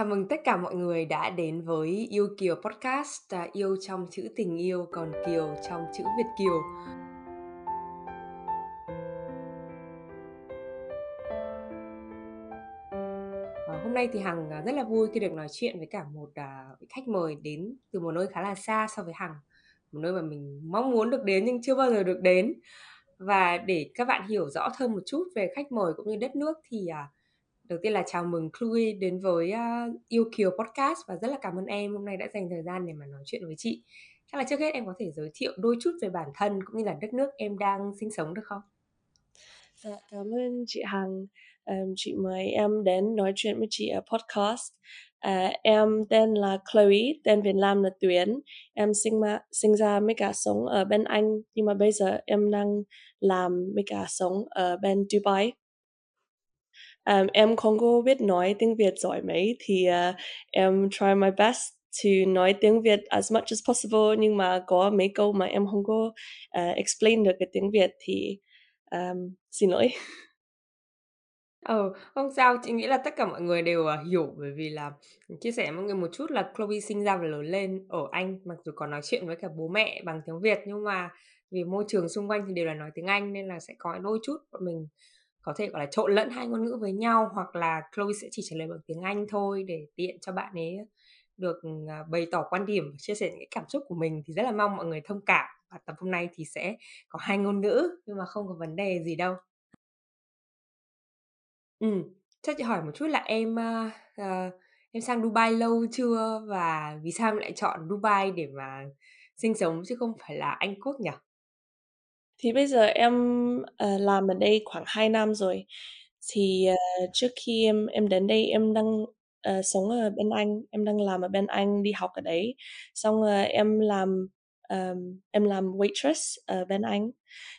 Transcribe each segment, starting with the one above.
Chào mừng tất cả mọi người đã đến với Yêu Kiều Podcast, à, yêu trong chữ tình yêu còn Kiều trong chữ Việt Kiều. À, hôm nay thì Hằng à, rất là vui khi được nói chuyện với cả một à, khách mời đến từ một nơi khá là xa so với Hằng, một nơi mà mình mong muốn được đến nhưng chưa bao giờ được đến. Và để các bạn hiểu rõ hơn một chút về khách mời cũng như đất nước thì à, Đầu tiên là chào mừng Chloe đến với uh, Yêu Kiều Podcast và rất là cảm ơn em hôm nay đã dành thời gian để mà nói chuyện với chị. Chắc là trước hết em có thể giới thiệu đôi chút về bản thân cũng như là đất nước em đang sinh sống được không? Dạ, cảm ơn chị Hằng. Um, chị mời em đến nói chuyện với chị ở podcast. Uh, em tên là Chloe, tên Việt Nam là Tuyến. Em sinh ma, sinh ra mấy cả sống ở bên Anh, nhưng mà bây giờ em đang làm mấy cả sống ở bên Dubai. Um, em không có biết nói tiếng Việt giỏi mấy thì uh, em try my best to nói tiếng Việt as much as possible nhưng mà có mấy câu mà em không có uh, explain được cái tiếng Việt thì um, xin lỗi. Ờ, không sao, chị nghĩ là tất cả mọi người đều uh, hiểu bởi vì là chia sẻ với mọi người một chút là Chloe sinh ra và lớn lên ở Anh mặc dù có nói chuyện với cả bố mẹ bằng tiếng Việt nhưng mà vì môi trường xung quanh thì đều là nói tiếng Anh nên là sẽ có đôi chút bọn mình có thể gọi là trộn lẫn hai ngôn ngữ với nhau hoặc là Chloe sẽ chỉ trả lời bằng tiếng Anh thôi để tiện cho bạn ấy được à, bày tỏ quan điểm và chia sẻ những cái cảm xúc của mình thì rất là mong mọi người thông cảm và tập hôm nay thì sẽ có hai ngôn ngữ nhưng mà không có vấn đề gì đâu. Ừ, cho chị hỏi một chút là em uh, em sang Dubai lâu chưa và vì sao em lại chọn Dubai để mà sinh sống chứ không phải là Anh Quốc nhỉ? Thì bây giờ em uh, làm ở đây khoảng 2 năm rồi. Thì uh, trước khi em em đến đây em đang uh, sống ở bên Anh, em đang làm ở bên Anh, đi học ở đấy. Xong uh, em làm um, em làm waitress ở bên Anh.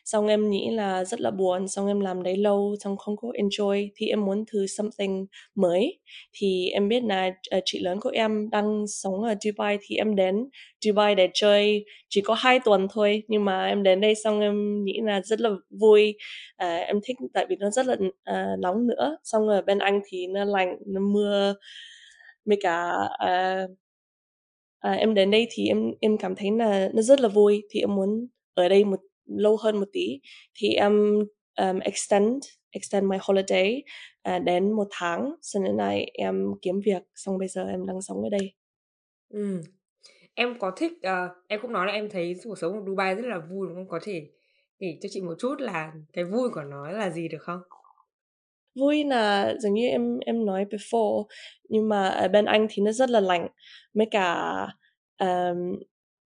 Xong em nghĩ là rất là buồn xong em làm đấy lâu xong không có enjoy thì em muốn thử something mới. Thì em biết là uh, chị lớn của em đang sống ở Dubai thì em đến Dubai để chơi chỉ có hai tuần thôi nhưng mà em đến đây xong em nghĩ là rất là vui. Uh, em thích tại vì nó rất là uh, nóng nữa. Xong ở bên Anh thì nó lạnh nó mưa mấy cả uh, à, em đến đây thì em em cảm thấy là nó rất là vui thì em muốn ở đây một lâu hơn một tí. Thì em um, extend extend my holiday uh, đến một tháng. Sau này em kiếm việc xong bây giờ em đang sống ở đây. Ừ. em có thích uh, em cũng nói là em thấy cuộc sống ở Dubai rất là vui đúng không? Có thể kể cho chị một chút là cái vui của nó là gì được không? Vui là giống như em em nói before nhưng mà ở bên Anh thì nó rất là lạnh mấy cả um,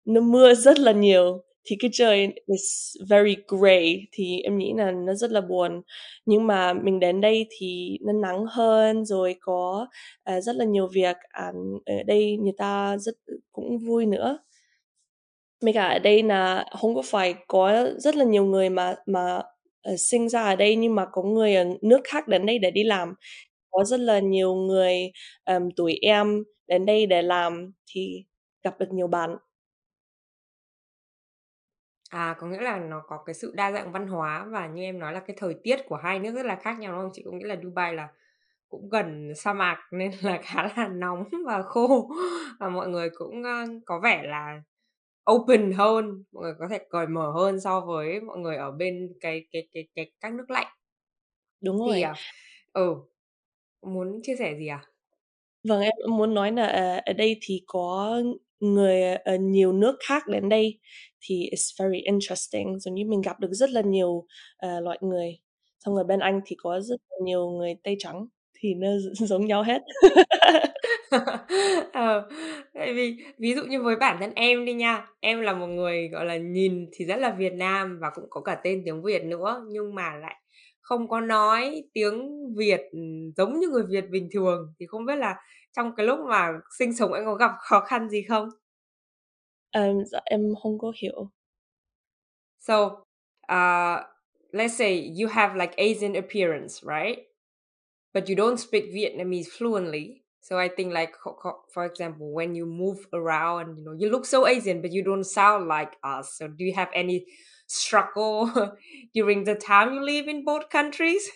nó mưa rất là nhiều thì cái trời is very grey thì em nghĩ là nó rất là buồn. Nhưng mà mình đến đây thì nó nắng hơn rồi có uh, rất là nhiều việc à, ở đây người ta rất cũng vui nữa. Mấy cả ở đây là không có phải có rất là nhiều người mà mà uh, sinh ra ở đây nhưng mà có người ở nước khác đến đây để đi làm. Có rất là nhiều người um, tuổi em đến đây để làm thì gặp được nhiều bạn. À, có nghĩa là nó có cái sự đa dạng văn hóa và như em nói là cái thời tiết của hai nước rất là khác nhau đúng không? Chị cũng nghĩ là Dubai là cũng gần sa mạc nên là khá là nóng và khô. Và mọi người cũng có vẻ là open hơn, mọi người có thể cởi mở hơn so với mọi người ở bên cái cái cái cái các nước lạnh. Đúng rồi. Thì à, ừ, muốn chia sẻ gì à? Vâng, em muốn nói là uh, ở đây thì có người ở nhiều nước khác đến đây thì it's very interesting giống như mình gặp được rất là nhiều uh, loại người xong rồi bên anh thì có rất là nhiều người tây trắng thì nó giống nhau hết ờ, tại vì ví dụ như với bản thân em đi nha em là một người gọi là nhìn thì rất là Việt Nam và cũng có cả tên tiếng Việt nữa nhưng mà lại không có nói tiếng Việt giống như người Việt bình thường thì không biết là trong cái lúc mà sinh sống em có gặp khó khăn gì không? Um, dạ, em không có hiểu. So, uh, let's say you have like Asian appearance, right? But you don't speak Vietnamese fluently. So I think like for example, when you move around, you know, you look so Asian, but you don't sound like us. So do you have any struggle during the time you live in both countries?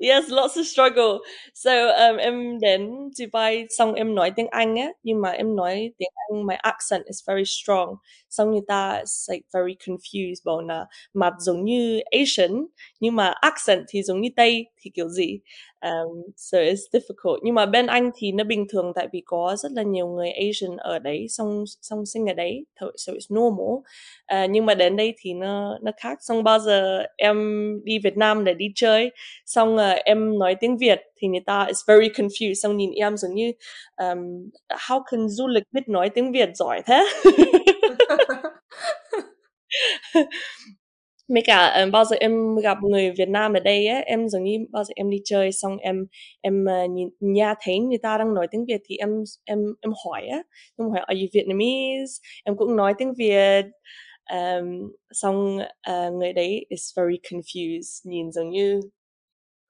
Yes, lots of struggle. So, um, em đến Dubai xong em nói tiếng Anh á, nhưng em nói tiếng Anh, my accent is very strong. Xong người ta is like very confused bảo là mặt giống như Asian, nhưng mà accent thì giống như Tây thì kiểu gì. Um, so it's difficult. Nhưng mà bên Anh thì nó bình thường tại vì có rất là nhiều người Asian ở đấy, xong xong sinh ở đấy, so it's normal. Uh, nhưng mà đến đây thì nó nó khác. Xong bao giờ em đi Việt Nam để đi chơi, xong uh, em nói tiếng Việt thì người ta is very confused. Xong nhìn em giống như um, how can du lịch biết nói tiếng Việt giỏi thế? mấy cả um, bao giờ em gặp người Việt Nam ở đây á em giống như bao giờ em đi chơi xong em em uh, nhìn nhà thấy người ta đang nói tiếng Việt thì em em em hỏi á. Em hỏi are you Vietnamese? Em cũng nói tiếng Việt. Um, xong uh, người đấy is very confused nhìn giống như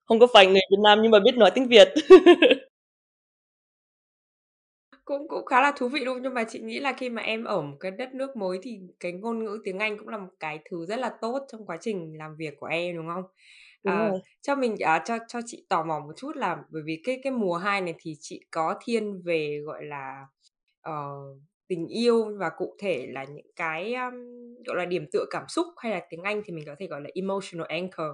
không có phải người Việt Nam nhưng mà biết nói tiếng Việt. Cũng cũng khá là thú vị, luôn Nhưng mà chị nghĩ là khi mà em ở một cái đất nước mới thì cái ngôn ngữ tiếng Anh cũng là một cái thứ rất là tốt trong quá trình làm việc của em, đúng không? Đúng Ờ, rồi. cho mình à, cho cho chị tò mò một chút là bởi vì cái cái mùa 2 này thì chị có thiên về, gọi là, ờ, tình yêu và cụ thể là những cái, ưm, gọi là, điểm tựa cảm xúc hay là tiếng Anh thì mình có thể gọi là emotional anchor.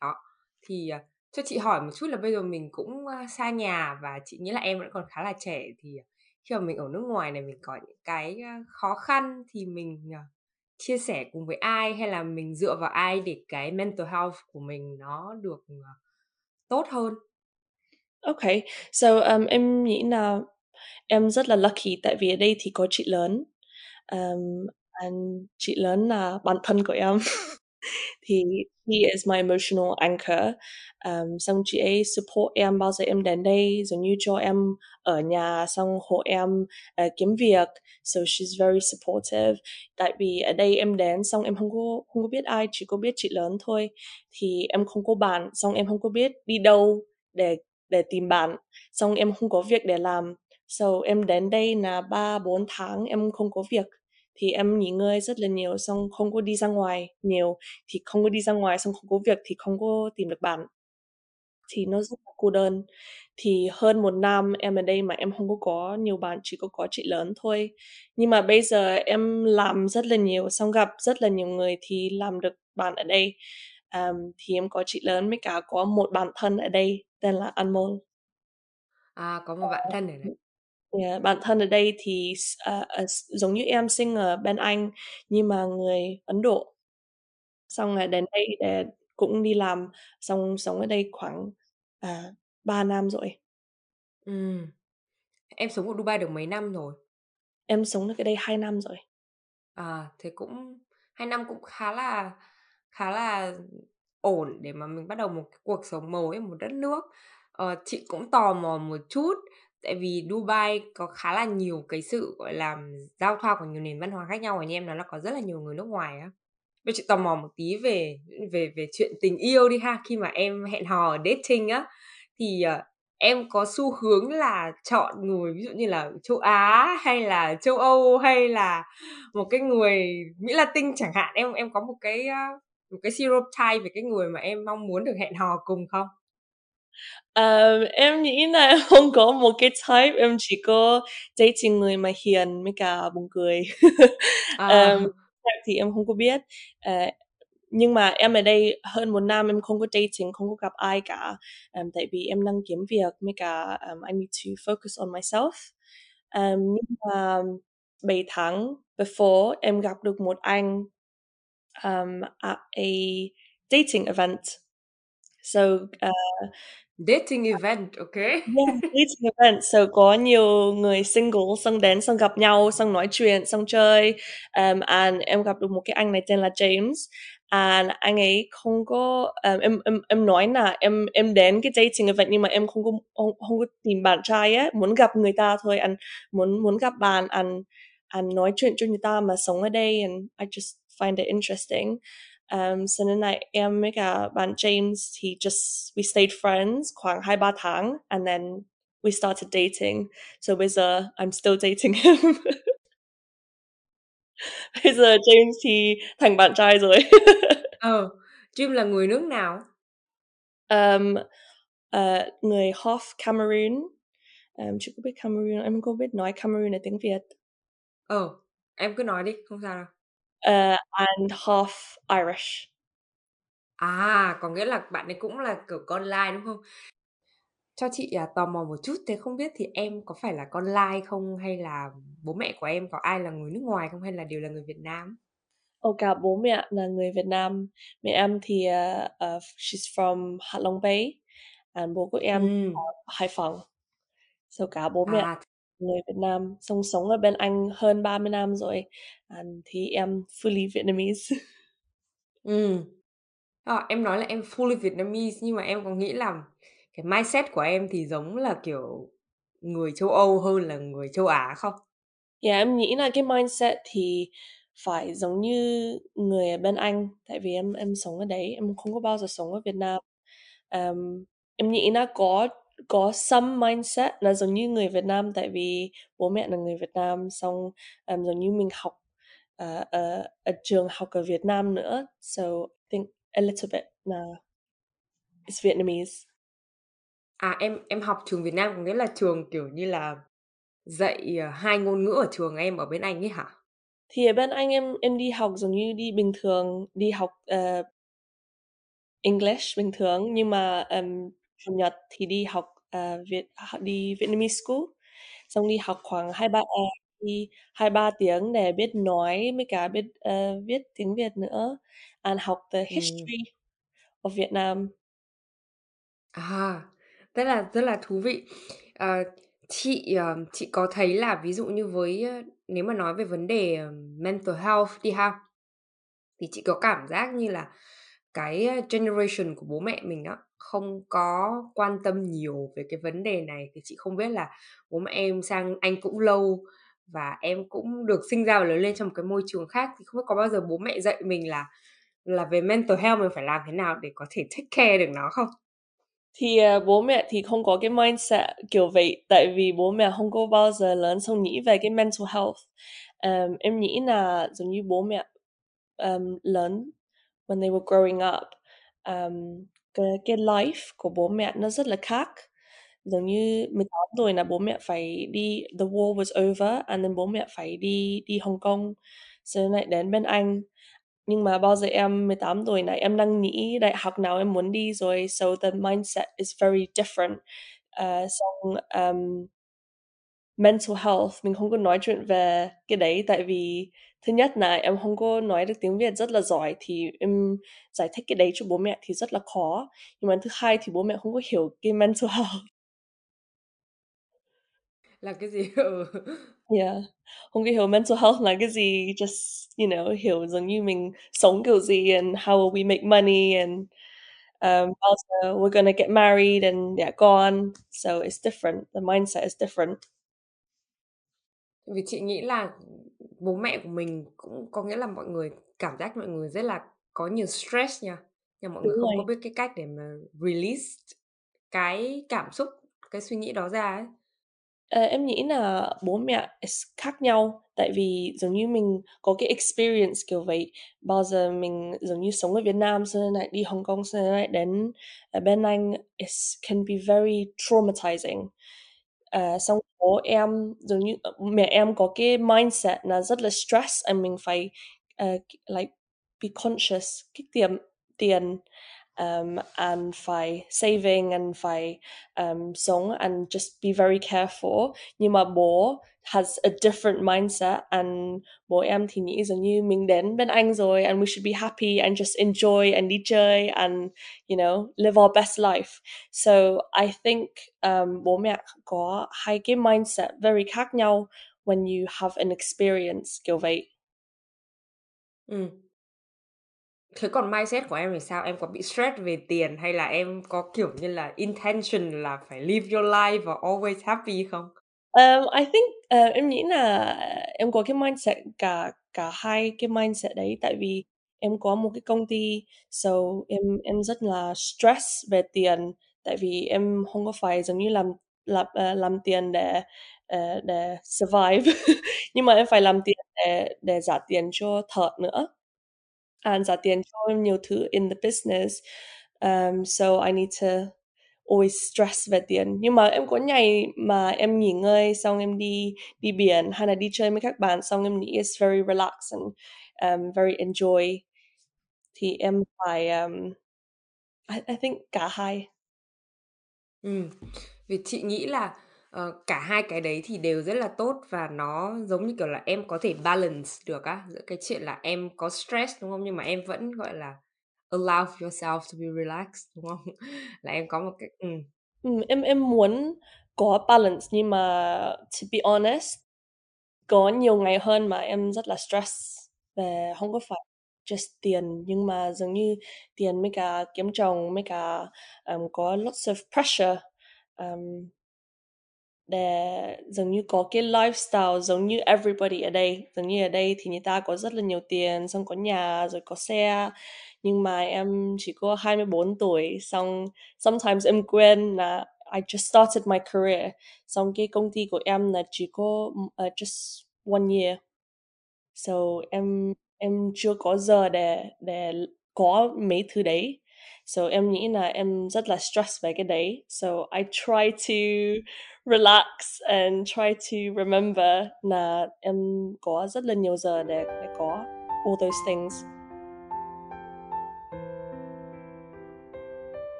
Đó, thì, à, cho chị hỏi một chút là bây giờ mình cũng, xa nhà và chị nghĩ là em vẫn còn khá là trẻ thì, à, khi mà mình ở nước ngoài này mình có những cái, khó khăn thì mình, ờ, chia sẻ cùng với ai hay là mình dựa vào ai để cái mental health của mình nó được, ờ, tốt hơn? Okay, so, um, em nghĩ là em rất là lucky tại vì ở đây thì có chị lớn. Um, and chị lớn là bạn thân của em. thì he is my emotional anchor. Um, xong chị ấy support em bao giờ em đến đây, giống như cho em ở nhà, xong hộ em uh, kiếm việc. So she's very supportive. Tại vì ở đây em đến xong em không có không có biết ai, chỉ có biết chị lớn thôi. Thì em không có bạn, xong em không có biết đi đâu để để tìm bạn, xong em không có việc để làm. So em đến đây là ba bốn tháng em không có việc thì em nghỉ ngơi rất là nhiều xong không có đi ra ngoài nhiều thì không có đi ra ngoài xong không có việc thì không có tìm được bạn thì nó rất là cô đơn thì hơn một năm em ở đây mà em không có có nhiều bạn chỉ có có chị lớn thôi nhưng mà bây giờ em làm rất là nhiều xong gặp rất là nhiều người thì làm được bạn ở đây um, thì em có chị lớn với cả có một bạn thân ở đây tên là Anmol À, có một bạn thân ở đây. Yeah, bạn thân ở đây thì uh, uh, giống như em sinh ở bên Anh nhưng mà người Ấn Độ. Xong rồi đến đây để cũng đi làm, xong sống ở đây khoảng à, 3 năm rồi. Ừm. Em sống ở Dubai được mấy năm rồi? Em sống được ở đây 2 năm rồi. À, thế cũng 2 năm cũng khá là khá là ổn để mà mình bắt đầu một cái cuộc sống mới ở một đất nước. Ờ, chị cũng tò mò một chút, tại vì Dubai có khá là nhiều cái sự, gọi là, giao thoa của nhiều nền văn hóa khác nhau và như em nói là có rất là nhiều người nước ngoài á. Vậy chị tò mò một tí về về về chuyện tình yêu đi ha. Khi mà em hẹn hò dating á, thì, ờ, em có xu hướng là chọn người ví dụ như là châu Á hay là châu Âu hay là một cái người Mỹ Latin chẳng hạn, em em có một cái, a, một cái stereotype về cái người mà em mong muốn được hẹn hò cùng không? Ờ, em nghĩ là em không có một cái type, em chỉ có dating người mà hiền với cả buồn cười. Ờm, À. thì em không có biết. uh, nhưng mà em ở đây hơn một năm em không có dating, không có gặp ai cả, um, tại vì em đang kiếm việc mới cả, um, I need to focus on myself. um, nhưng mà 7 tháng before em gặp được một anh, um, at a dating event. So, uh Dating event, okay. Yeah, dating event. So có nhiều người single xong đến xong gặp nhau, xong nói chuyện, xong chơi. Um, and em gặp được một cái anh này tên là James. And anh ấy không có um, em em em nói là em em đến cái dating event nhưng mà em không có không, không có tìm bạn trai á, muốn gặp người ta thôi, and muốn muốn gặp bạn and and nói chuyện cho người ta mà sống ở đây and I just find it interesting. Um, so nên là em với cả bạn James thì just we stayed friends khoảng 2-3 tháng and then we started dating. So bây giờ I'm still dating him. Bây giờ James thì thành bạn trai rồi. Ờ, James là người nước nào? Um, ờ, người half Cameroon. Ờm, chị có biết Cameroon Em không biết nói Cameroon là tiếng Việt. Ờ, em cứ nói đi, không sao đâu. Ờ, and half Irish. À, có nghĩa là bạn ấy cũng là, kiểu, con lai, đúng không? Cho chị, à, tò mò một chút, thế không biết thì em có phải là con lai không? Hay là bố mẹ của em có ai là người nước ngoài không? Hay là đều là người Việt Nam? Ồ, cả bố mẹ là người Việt Nam. Mẹ em thì, ờ, ờ, she's from Hạ Long Bay, and bố của em ở Ừm. Hải Phòng. So cả bố mẹ À. người Việt Nam, xong sống ở bên Anh hơn 30 năm rồi, and thì em fully Vietnamese. Ừm. Ờ, em nói là em fully Vietnamese nhưng mà em có nghĩ là cái mindset của em thì giống là, kiểu, người châu Âu hơn là người châu Á không? Yeah, em nghĩ là cái mindset thì phải giống như người ở bên Anh, tại vì em em sống ở đấy, em không có bao giờ sống ở Việt Nam. Ờm, em nghĩ nó có có some mindset là giống như người Việt Nam, tại vì bố mẹ là người Việt Nam, xong, ờm, giống như mình học, ờ, ở ở trường học ở Việt Nam nữa, so I think a little bit là it's Vietnamese. À, em em học trường Việt Nam, có nghĩa là trường, kiểu như là, dạy, ờ, 2 ngôn ngữ ở trường em ở bên Anh ấy hả? Thì ở bên Anh em em đi học giống như đi bình thường, đi học, ờ English bình thường, nhưng mà, ừm, Chủ nhật thì đi học, ờ, Việt h đi Vietnamese school, xong đi học khoảng 2-3 ờ, đi 2-3 tiếng để biết nói với cả biết, ờ, viết tiếng Việt nữa, and học the Ừm. history of Vietnam. À, rất là rất là thú vị. Ờ, chị, ờ, chị có thấy là ví dụ như với, ơ nếu mà nói về vấn đề, ờ, mental health đi ha, thì chị có cảm giác như là cái, ơ, generation của bố mẹ mình á, không có quan tâm nhiều về cái vấn đề này, thì chị không biết là bố mẹ em sang Anh cũng lâu và em cũng được sinh ra và lớn lên trong một cái môi trường khác, thì không biết có bao giờ bố mẹ dạy mình là là về mental health mình phải làm thế nào để có thể take care được nó không? Thì, uh, bố mẹ thì không có cái mindset kiểu vậy, tại vì bố mẹ không có bao giờ lớn xong nghĩ về cái mental health. Um, em nghĩ là giống như bố mẹ, um, lớn when they were growing up, um, cái cái life của bố mẹ nó rất là khác. Giống như 18 tuổi là bố mẹ phải đi the war was over, and then bố mẹ phải đi đi Hồng Kông, sau lại đến bên Anh. Nhưng mà bao giờ em 18 tuổi này em đang nghĩ đại học nào em muốn đi rồi, so the mindset is very different. uh xong, um mental health, mình không có nói chuyện về cái đấy, tại vì thứ nhất nà em không có nói được tiếng Việt rất là giỏi, thì em giải thích cái đấy cho bố mẹ thì rất là khó. Nhưng mà thứ hai thì bố mẹ không có hiểu cái mental health. Là cái gì? Ừ. Yeah, không có hiểu mental health là cái gì, just, you know, hiểu giống như mình sống kiểu gì and how will we make money and, um, giờ we're gonna get married and đẻ con, so it's different, the mindset is different. Vì chị nghĩ là bố mẹ của mình cũng có nghĩa là mọi người cảm giác mọi người rất là có nhiều stress nha, nhưng mọi Đúng người không có rồi. biết cái cách để mà release cái cảm xúc, cái suy nghĩ đó ra ấy. Ờ, em nghĩ nà bố mẹ khác nhau, tại vì giống như mình có cái experience kiểu vậy. Bao giờ mình giống như sống ở Việt Nam, sau này đi Hồng Kông, sau này đến ở bên Anh, it's can be very traumatizing. Ờ, xong bố em giống như ờ, mẹ em có cái mindset là rất là stress, and mình phải, ờ, like, be conscious, cái tiền tiền, um, and phải saving, and phải, um, sống and just be very careful. Nhưng mà bố has a different mindset, and bố em thì nghĩ giống như mình đến bên and we should be happy and just enjoy and chơi and, you know, live our best life. So I think, um, bố mẹ có hai mindset very khác when you have an experience kiểu. Ừm. Thế còn mindset của em thì sao? Em có bị stress về tiền hay là em có, kiểu như là, intention là phải live your life và always happy không? Um, I think, uh, em nghĩ là em có cái mindset cả cả hai cái mindset đấy, tại vì em có một cái công ty, so em em rất là stress về tiền, tại vì em không có phải giống như làm làm, ờ, làm tiền để, để survive, nhưng mà em phải làm tiền để để trả tiền cho thợ nữa, and at the end time nhiều thứ in the business. Um, so I need to always stress về tiền. Nhưng mà em có ngày mà em nghỉ ngơi xong em đi đi biển hay là đi chơi với các bạn xong em nghĩ it's very relaxed and um, very enjoy thì em phải um, I, I think cả hai. ừ. vì chị nghĩ là, ờ, cả hai cái đấy thì đều rất là tốt và nó giống như kiểu là em có thể balance được á, giữa cái chuyện là em có stress, đúng không? Nhưng mà em vẫn, gọi là, allow yourself to be relaxed, đúng không? Là em có một cái ừm. Ừm, em em muốn có balance nhưng mà to be honest, có nhiều ngày hơn mà em rất là stress về không có phải just tiền nhưng mà giống như tiền với cả kiếm chồng với cả um, có lots of pressure um, để giống như có cái lifestyle giống như everybody ở đây. Giống như ở đây thì người ta có rất là nhiều tiền xong có nhà rồi có xe. Nhưng mà em chỉ có 24 tuổi xong sometimes em quên là I just started my career. Xong cái công ty của em là chỉ có uh, just one year. So em em chưa có giờ để để có mấy thứ đấy so em nghĩ là em rất là stress về cái đấy so I try to relax and try to remember là em có rất là nhiều giờ để, để có all those things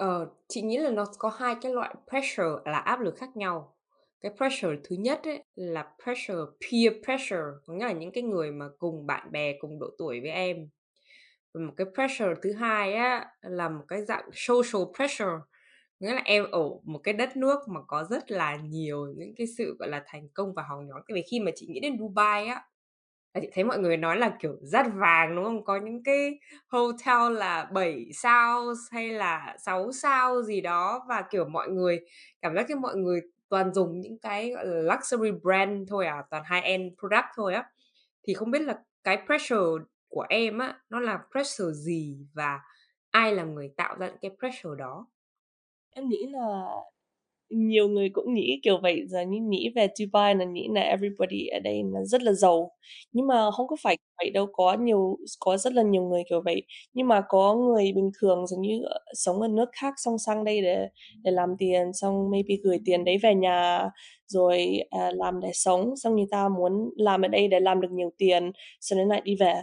Ờ, chị nghĩ là nó có hai cái loại pressure là áp lực khác nhau. Cái pressure thứ nhất ấy là pressure peer pressure, có nghĩa là những cái người mà cùng bạn bè, cùng độ tuổi với em. Và một cái pressure thứ hai á là một cái dạng social pressure, nghĩa là em ở một cái đất nước mà có rất là nhiều những cái sự, gọi là, thành công và hào nhoáng. Tại vì khi mà chị nghĩ đến Dubai á, là chị thấy mọi người nói là, kiểu, rất vàng, đúng không? Có những cái hotel là 7 sao hay là 6 sao gì đó và, kiểu, mọi người cảm giác như mọi người toàn dùng những cái, gọi là, luxury brand thôi à, toàn high-end product thôi á. Thì không biết là cái pressure của em á, nó là pressure gì và ai là người tạo ra những cái pressure đó? em nghĩ là nhiều người cũng nghĩ kiểu vậy giờ như nghĩ về Dubai là nghĩ là everybody ở đây là rất là giàu. Nhưng mà không có phải vậy đâu có nhiều có rất là nhiều người kiểu vậy. Nhưng mà có người bình thường giống như ờ, sống ở nước khác xong sang đây để để làm tiền xong maybe gửi tiền đấy về nhà rồi uh, làm để sống xong người ta muốn làm ở đây để làm được nhiều tiền sau đến lại đi về.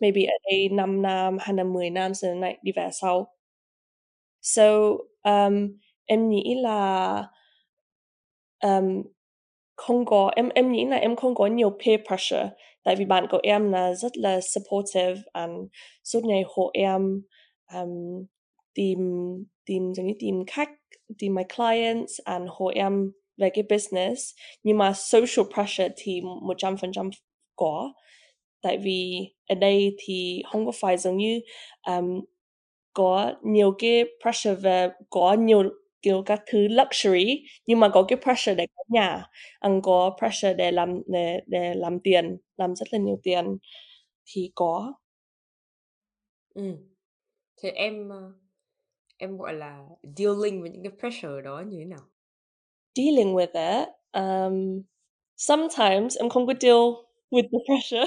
Maybe ở đây 5 năm hay là 10 năm sau đến lại đi về sau. So um, em nghĩ là um, không có em em nghĩ là em không có nhiều peer pressure tại vì bạn của em là rất là supportive and suốt ngày hộ em um, tìm tìm giống như tìm khách tìm my clients and hộ em về cái business. Nhưng mà social pressure thì một trăm phần trăm có tại vì ở đây thì không có phải giống như um, có nhiều cái pressure về có nhiều kiểu các thứ luxury nhưng mà có cái pressure để có nhà. Ăn có pressure để làm để để làm tiền làm rất là nhiều tiền. Thì có. Ừm. Thế em, ơ, em, gọi là, dealing với những cái pressure đó như thế nào? dealing with it um, sometimes em không có deal with the pressure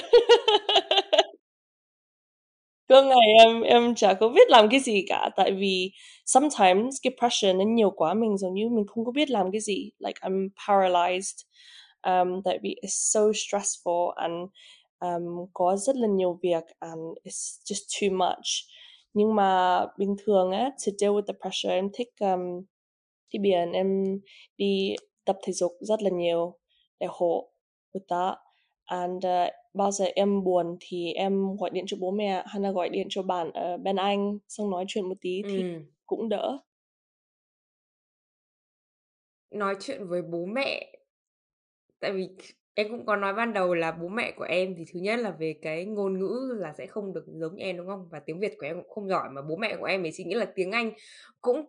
có ngày em em chả có biết làm cái gì cả. Tại vì sometimes cái pressure nó nhiều quá mình giống như mình không có biết làm cái gì. Like I'm paralyzed. Um, tại vì it's so stressful and um, có rất là nhiều việc and it's just too much. Nhưng mà bình thường á to deal with the pressure em thích um, đi biển em đi tập thể dục rất là nhiều để hộ with that and uh, bao giờ em buồn thì em gọi điện cho bố mẹ hay là gọi điện cho bạn ở bên Anh xong nói chuyện một tí thì Ừm. cũng đỡ Nói chuyện với bố mẹ tại vì em cũng có nói ban đầu là bố mẹ của em thì thứ nhất là về cái ngôn ngữ là sẽ không được giống như em, đúng không? Và tiếng Việt của em cũng không giỏi, mà bố mẹ của em thì chị nghĩ là tiếng Anh cũng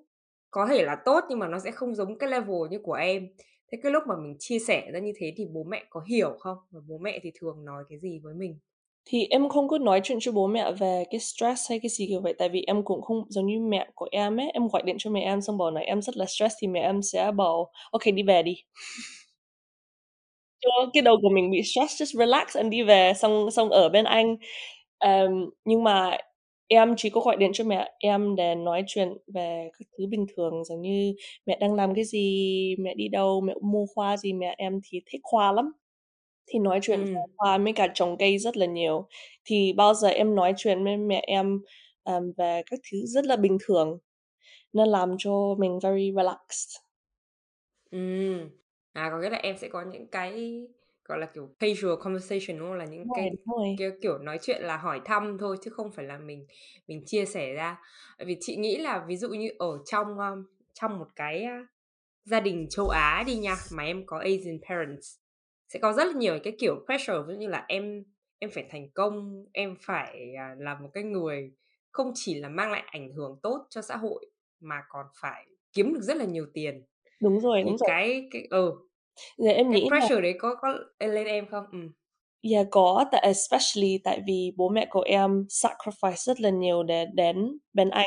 có thể là tốt nhưng mà nó sẽ không giống cái level như của em. Thế cái lúc mà mình chia sẻ ra như thế thì bố mẹ có hiểu không? Và bố mẹ thì thường nói cái gì với mình? thì em không có nói chuyện cho bố mẹ về cái stress hay cái gì kiểu vậy tại vì em cũng không giống như mẹ của em ấy em gọi điện cho mẹ em xong bảo này em rất là stress thì mẹ em sẽ bảo ok đi về đi cho cái đầu của mình bị stress just relax and đi về xong xong ở bên anh um, nhưng mà em chỉ có gọi điện cho mẹ em để nói chuyện về các thứ bình thường, giống như mẹ đang làm cái gì, mẹ đi đâu, mẹ mua hoa gì, mẹ em thì thích hoa lắm. Thì nói chuyện về Ừm. hoa với cả trồng cây rất là nhiều. Thì bao giờ em nói chuyện với mẹ em, ờm, về các thứ rất là bình thường, nó làm cho mình very relaxed. Ừm. À, có nghĩa là em sẽ có những cái, gọi là, kiểu, casual conversation, đúng không? Là những Đúng cái rồi. cái, kiểu, nói chuyện là hỏi thăm thôi chứ không phải là mình mình chia sẻ ra. Vì chị nghĩ là ví dụ như ở trong, ơ, trong một cái, gia đình châu Á đi nha, mà em có Asian parents, sẽ có rất là nhiều cái kiểu pressure, ví dụ như là em em phải thành công, em phải, à, là một cái người không chỉ là mang lại ảnh hưởng tốt cho xã hội mà còn phải kiếm được rất là nhiều tiền. Đúng rồi, đúng Thì rồi. cái cái ừ, Giờ em cái nghĩ là pressure đấy có có lên em không? Ừm. Yeah, có, tại especially tại vì bố mẹ của em sacrifice rất là nhiều để đến bên Anh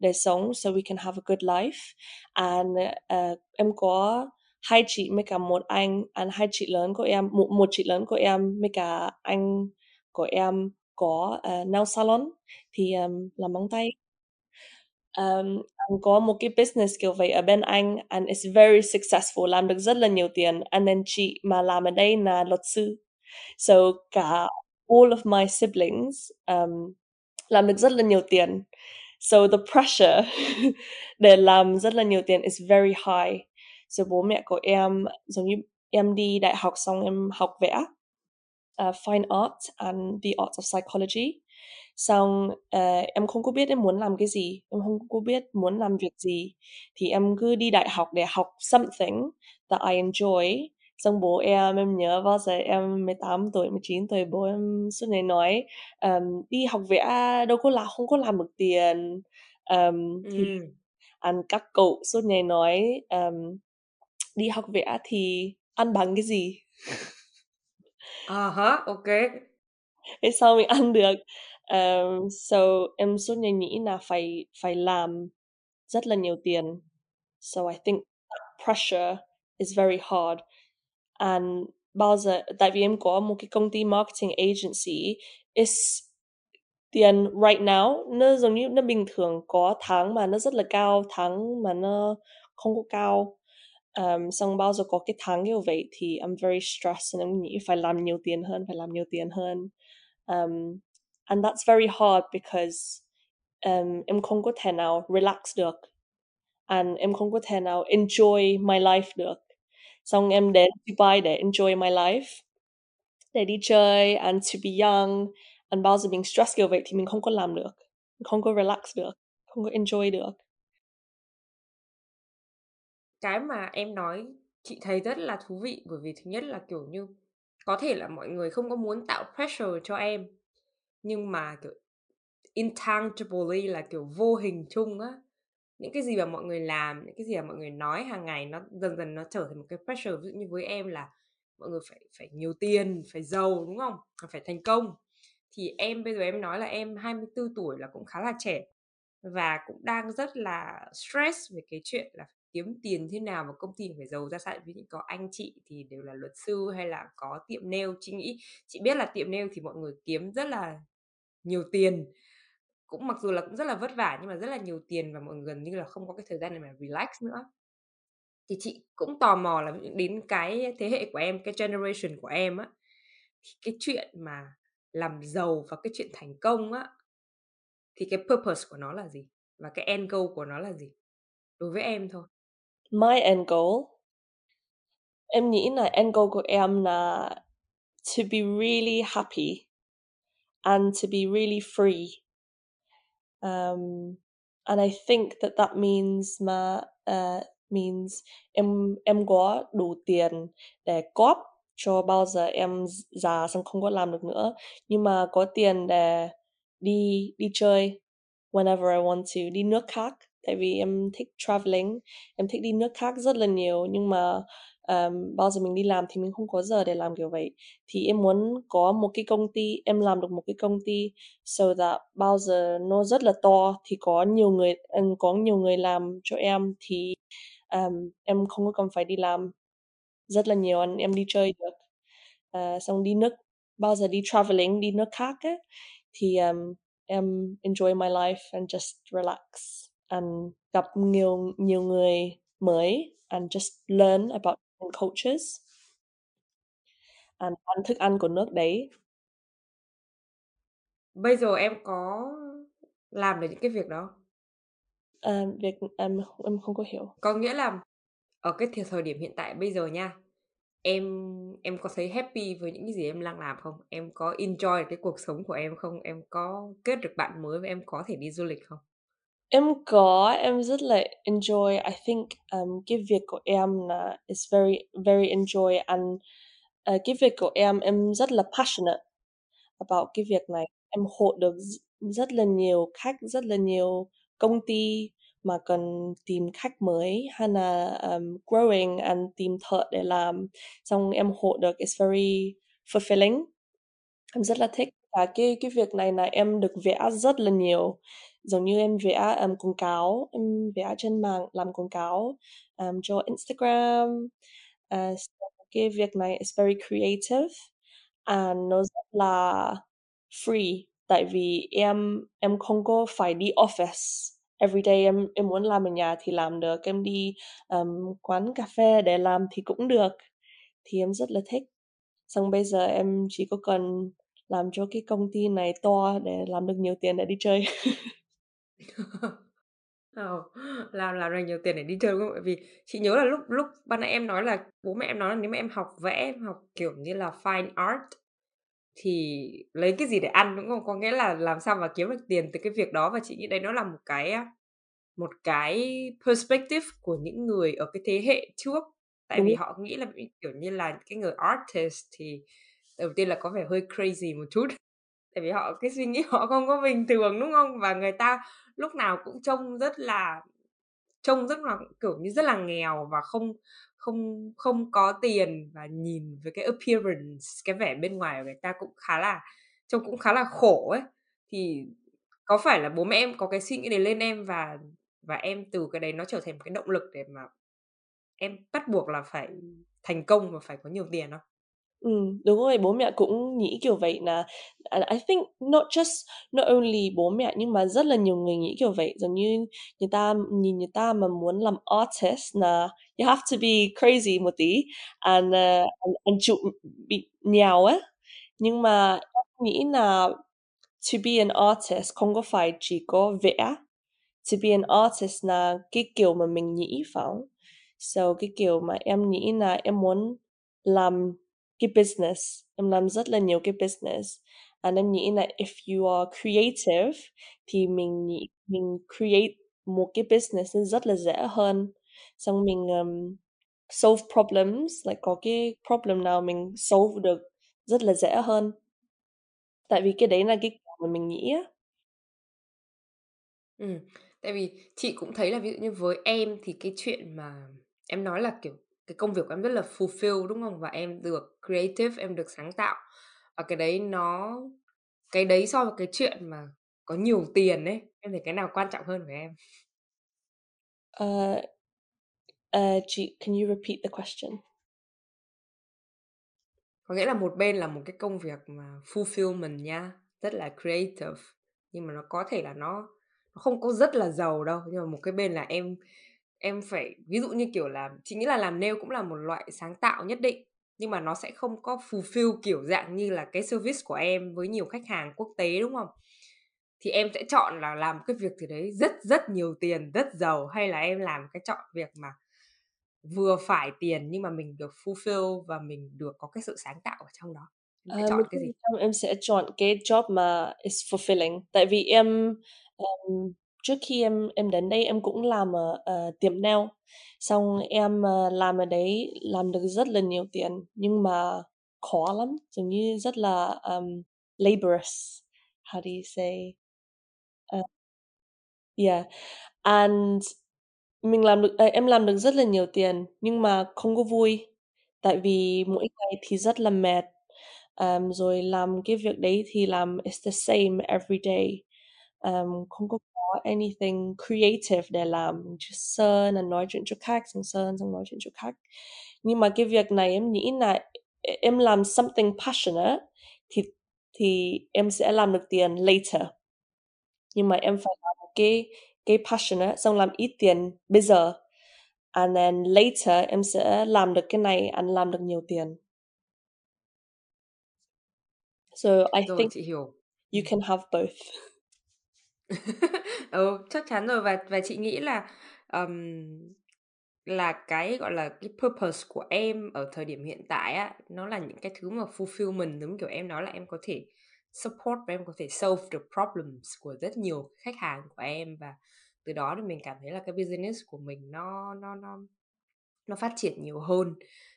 để sống so we can have a good life. And, ờ, em có 2 chị với cả 1 anh, and 2 chị lớn của em một một chị lớn của em với cả anh của em có, ờ, nail salon, thì, ờm, làm móng tay. Um, anh có một cái business kiểu vậy ở bên Anh, and it's very successful, làm được rất là nhiều tiền. And then chị mà làm ở đây là luật sư. So cả all of my siblings, um, làm được rất là nhiều tiền. So the pressure để làm rất là nhiều tiền is very high. So bố mẹ của em giống như em đi đại học xong em học vẽ, uh, fine art and the arts of psychology. Xong, ờ, em không có biết em muốn làm cái gì, em không có biết muốn làm việc gì, thì em cứ đi đại học để học something that I enjoy. Xong bố em em nhớ bao giờ em 18 tuổi, 19 tuổi, bố em suốt ngày nói, ờm, "Đi học vẽ đâu có là không có làm được tiền." Ờm, thì Ừm. and các cụ suốt ngày nói, ờm, "Đi học vẽ thì ăn bằng cái gì?" À há, ô kê. Thế sao mình ăn được? Um, so em suốt ngày nghĩ là phải phải làm rất là nhiều tiền. So I think that pressure is very hard. And bao giờ tại vì em có một cái công ty marketing agency, is tiền right now nó giống như nó bình thường, có tháng mà nó rất là cao, tháng mà nó không có cao. um, xong bao giờ có cái tháng như vậy thì I'm very stressed, and em nghĩ phải làm nhiều tiền hơn, phải làm nhiều tiền hơn. Um, and that's very hard because, um, em không có thể nào relax được, and em không có thể nào enjoy my life được. Xong em đến Dubai để enjoy my life, để đi chơi and to be young, and bao giờ mình stress kiểu vậy thì mình không có làm được, không có relax được, không có enjoy được. Cái mà em nói chị thấy rất là thú vị, bởi vì thứ nhất là, kiểu như, có thể là mọi người không có muốn tạo pressure cho em, nhưng mà, kiểu, intangibly là, kiểu, vô hình chung á, những cái gì mà mọi người làm, những cái gì mà mọi người nói hàng ngày nó dần dần nó trở thành một cái pressure. Ví dụ như với em là mọi người phải phải nhiều tiền, phải giàu, đúng không? Phải thành công. Thì em bây giờ em nói là em 24 tuổi là cũng khá là trẻ và cũng đang rất là stress về cái chuyện là kiếm tiền thế nào và công ty phải giàu ra sao. Ví dụ có anh chị thì đều là luật sư hay là có tiệm nail, chị nghĩ chị biết là tiệm nail thì mọi người kiếm rất là nhiều tiền, cũng mặc dù là cũng rất là vất vả nhưng mà rất là nhiều tiền và mọi người gần như là không có cái thời gian để mà relax nữa. Thì chị cũng tò mò là đến cái thế hệ của em, cái generation của em á, thì cái chuyện mà làm giàu và cái chuyện thành công á, thì cái purpose của nó là gì? Và cái end goal của nó là gì? Đối với em thôi. My end goal em nghĩ là end goal của em là to be really happy and to be really free. Um, and I think that that means mà uh, means em em có đủ tiền để góp cho bao giờ em già xong không có làm được nữa, nhưng mà có tiền để đi đi chơi whenever I want to, đi nước khác, tại vì em thích traveling, em thích đi nước khác rất là nhiều, nhưng mà, um, bao giờ mình đi làm thì mình không có giờ để làm kiểu vậy. Thì em muốn có một cái công ty, em làm được một cái công ty so that bao giờ nó rất là to thì có nhiều người có nhiều người làm cho em thì, um, em không có cần phải đi làm rất là nhiều anh em đi chơi được. uh, xong đi nước bao giờ đi traveling đi nước khác ấy, thì, um, em enjoy my life and just relax and gặp nhiều nhiều người mới and just learn about different cultures and ăn thức ăn của nước đấy. Bây giờ em có làm được những cái việc đó? Ờ, việc em em không có hiểu. Có nghĩa là ở cái thời thời điểm hiện tại bây giờ nha, em em có thấy happy với những cái gì em đang làm không? Em có enjoy cái cuộc sống của em không? Em có kết được bạn mới và em có thể đi du lịch không? Em có, em rất là enjoy. I think, um, cái việc của em là is very very enjoy and, ờ, cái việc của em, em rất là passionate about cái việc này. Em hộ được r rất là nhiều khách, rất là nhiều công ty mà cần tìm khách mới hay là, um, growing and tìm thợ để làm, xong em hộ được is very fulfilling. Em rất là thích và cái cái việc này là em được vẽ rất là nhiều, giống như em vẽ, um, quảng cáo, em vẽ trên mạng làm quảng cáo, um, cho Instagram, uh, cái việc này is very creative and nó rất là free, tại vì em em không có phải đi office everyday, em em muốn làm ở nhà thì làm được, em đi, um, quán cà phê để làm thì cũng được, thì em rất là thích. Xong bây giờ em chỉ có cần làm cho cái công ty này to để làm được nhiều tiền để đi chơi. Ờ, làm làm được nhiều tiền để đi chơi, đúng không? Bởi vì chị nhớ là lúc lúc ban nãy em nói là bố mẹ em nói là nếu mà em học vẽ, em học, kiểu như là, fine art thì lấy cái gì để ăn, đúng không? Có nghĩa là làm sao mà kiếm được tiền từ cái việc đó và chị nghĩ đấy nó là một cái, a, một cái perspective của những người ở cái thế hệ trước. Tại vì Đúng. họ nghĩ là, kiểu như là, cái người artist thì đầu tiên là có vẻ hơi crazy một chút, tại vì họ cái suy nghĩ họ không có bình thường, đúng không? Và người ta lúc nào cũng trông rất là trông rất là, kiểu như, rất là nghèo và không không không có tiền và nhìn với cái appearance, cái vẻ bên ngoài của người ta cũng khá là trông cũng khá là khổ ấy. Thì có phải là bố mẹ em có cái suy nghĩ đấy lên em và và em từ cái đấy nó trở thành một cái động lực để mà em bắt buộc là phải thành công và phải có nhiều tiền không? Ừm, đúng rồi, bố mẹ cũng nghĩ kiểu vậy nà. I think not just not only bố mẹ nhưng mà rất là nhiều người nghĩ kiểu vậy, giống như người ta nhìn người ta mà muốn làm artist nà you have to be crazy một tí and, ờ, and and chụp bị nhào á. Nhưng mà em nghĩ nà to be an artist không có phải chỉ có vẽ. To be an artist nà cái kiểu mà mình nghĩ, phải không? So cái kiểu mà em nghĩ nà em muốn làm cái business, em làm rất là nhiều cái business. And em nghĩ là if you are creative thì mình nghĩ mình create một cái business rất là dễ hơn. Xong mình, um, solve problems, like có cái problem nào mình solve được rất là dễ hơn. Tại vì cái đấy là cái mà mình nghĩ á. ừ tại vì chị cũng thấy là ví dụ như với em thì cái chuyện mà em nói là, kiểu, cái công việc của em rất là fulfill, đúng không? Và em được creative, em được sáng tạo. Và cái đấy nó cái đấy so với cái chuyện mà có nhiều tiền ấy, em thấy cái nào quan trọng hơn với em? Ờ. Ờ, chị can you repeat the question? Có nghĩa là một bên là một cái công việc mà fulfillment nha, rất là creative, nhưng mà nó có thể là nó nó không có rất là giàu đâu. Nhưng mà một cái bên là em em phải ví dụ như, kiểu là, chị nghĩ là làm nail cũng là một loại sáng tạo nhất định, nhưng mà nó sẽ không có fulfill kiểu dạng như là cái service của em với nhiều khách hàng quốc tế, đúng không? Thì em sẽ chọn là làm cái việc gì đấy rất rất nhiều tiền, rất giàu hay là em làm cái chọn việc mà vừa phải tiền nhưng mà mình được fulfill và mình được có cái sự sáng tạo ở trong đó? Em sẽ một chọn cái gì? em sẽ chọn cái job mà is fulfilling. Tại vì em, ờm, trước khi em em đến đây em cũng làm ở, ờ, tiệm nail, xong em, ờ, làm ở đấy làm được rất là nhiều tiền, nhưng mà khó lắm, giống như rất là, um, laborious. How do you say? uh, Yeah, and mình làm được em làm được rất là nhiều tiền nhưng mà không có vui, tại vì mỗi ngày thì rất là mệt. um, rồi làm cái việc đấy thì làm it's the same every day, um, không có có anything creative để làm, just sơn and nói chuyện chỗ khách, xong sơn xong nói chuyện chỗ khách. Nhưng mà cái việc này em nghĩ nà e em làm something passionate thì thì em sẽ làm được tiền later. Nhưng mà em phải làm cái cái passion á, xong làm ít tiền bây giờ. And then later em sẽ làm được cái này and làm được nhiều tiền. So I Rồi, think you can have both. Ừ, chắc chắn rồi và và chị nghĩ là, ờm, là cái, gọi là, cái purpose của em ở thời điểm hiện tại á, nó là những cái thứ mà fulfillment, giống kiểu em nói là em có thể support và em có thể solve the problems của rất nhiều khách hàng của em và từ đó thì mình cảm thấy là cái business của mình nó nó nó nó phát triển nhiều hơn.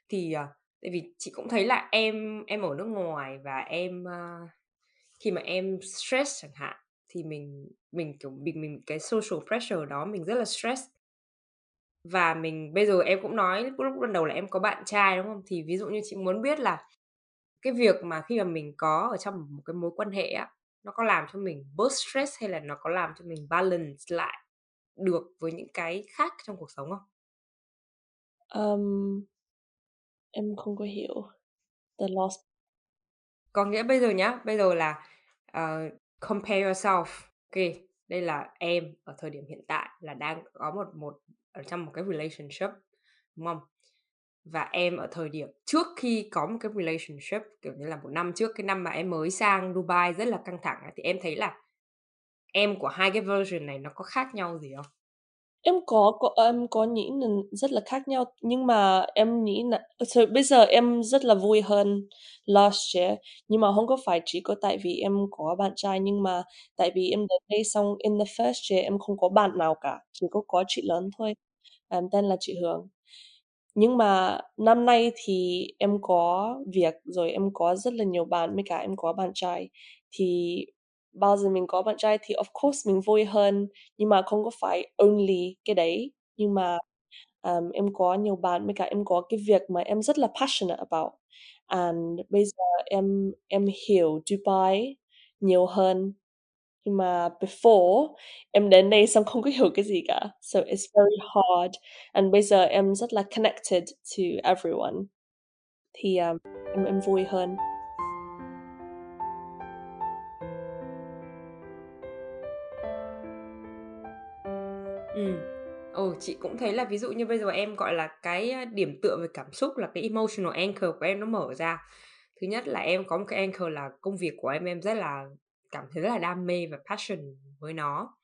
Thì, ờ, tại vì chị cũng thấy là em em ở nước ngoài và em, ơ, khi mà em stress chẳng hạn, thì mình mình, kiểu, mình mình cái social pressure đó mình rất là stress. Và mình bây giờ em cũng nói lúc lúc ban đầu là em có bạn trai, đúng không? Thì ví dụ như chị muốn biết là cái việc mà khi mà mình có ở trong một cái mối quan hệ á, nó có làm cho mình bớt stress hay là nó có làm cho mình balance lại được với những cái khác trong cuộc sống không? Um, em không có hiểu. The last Có nghĩa bây giờ nhá, bây giờ là, ờ, compare yourself. Ok, đây là em ở thời điểm hiện tại là đang có một một ở trong một cái relationship, đúng không? Và em ở thời điểm trước khi có một cái relationship, kiểu như là, một năm trước, cái năm mà em mới sang Dubai rất là căng thẳng thì em thấy là em của hai cái version này nó có khác nhau gì không? Em có có em có nghĩ là rất là khác nhau, nhưng mà em nghĩ là so bây giờ em rất là vui hơn last year, nhưng mà không có phải chỉ có tại vì em có bạn trai, nhưng mà tại vì em đến đây xong in the first year em không có bạn nào cả, chỉ có có chị lớn thôi, um, tên là chị Hương. Nhưng mà năm nay thì em có việc, rồi em có rất là nhiều bạn, với cả em có bạn trai, thì bao giờ mình có bạn trai thì of course mình vui hơn, nhưng mà không có phải only cái đấy. Nhưng mà, um, em có nhiều bạn, với cả em có cái việc mà em rất là passionate about. And bây giờ em em hiểu Dubai nhiều hơn, nhưng mà before em đến đây xong không có hiểu cái gì cả. So it's very hard. And bây giờ em rất là connected to everyone. Thì, um, em em vui hơn. Ừ, chị cũng thấy là ví dụ như bây giờ em, gọi là, cái, điểm tựa về cảm xúc là cái emotional anchor của em nó mở ra. Thứ nhất là em có một cái anchor là công việc của em, em rất là cảm thấy rất là đam mê và passion với nó.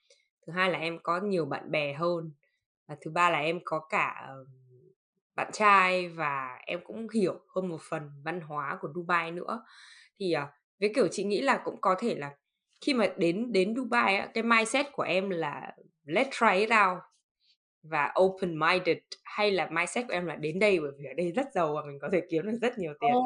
Thứ hai là em có nhiều bạn bè hơn. Và thứ ba là em có cả, bạn trai và em cũng hiểu hơn một phần văn hóa của Dubai nữa. Thì, ờ, với kiểu, chị nghĩ là cũng có thể là khi mà đến đến Dubai á, cái mindset của em là let's try it out và open minded hay là mindset của em là đến đây bởi vì ở đây rất giàu và mình có thể kiếm được rất nhiều tiền? Ồ,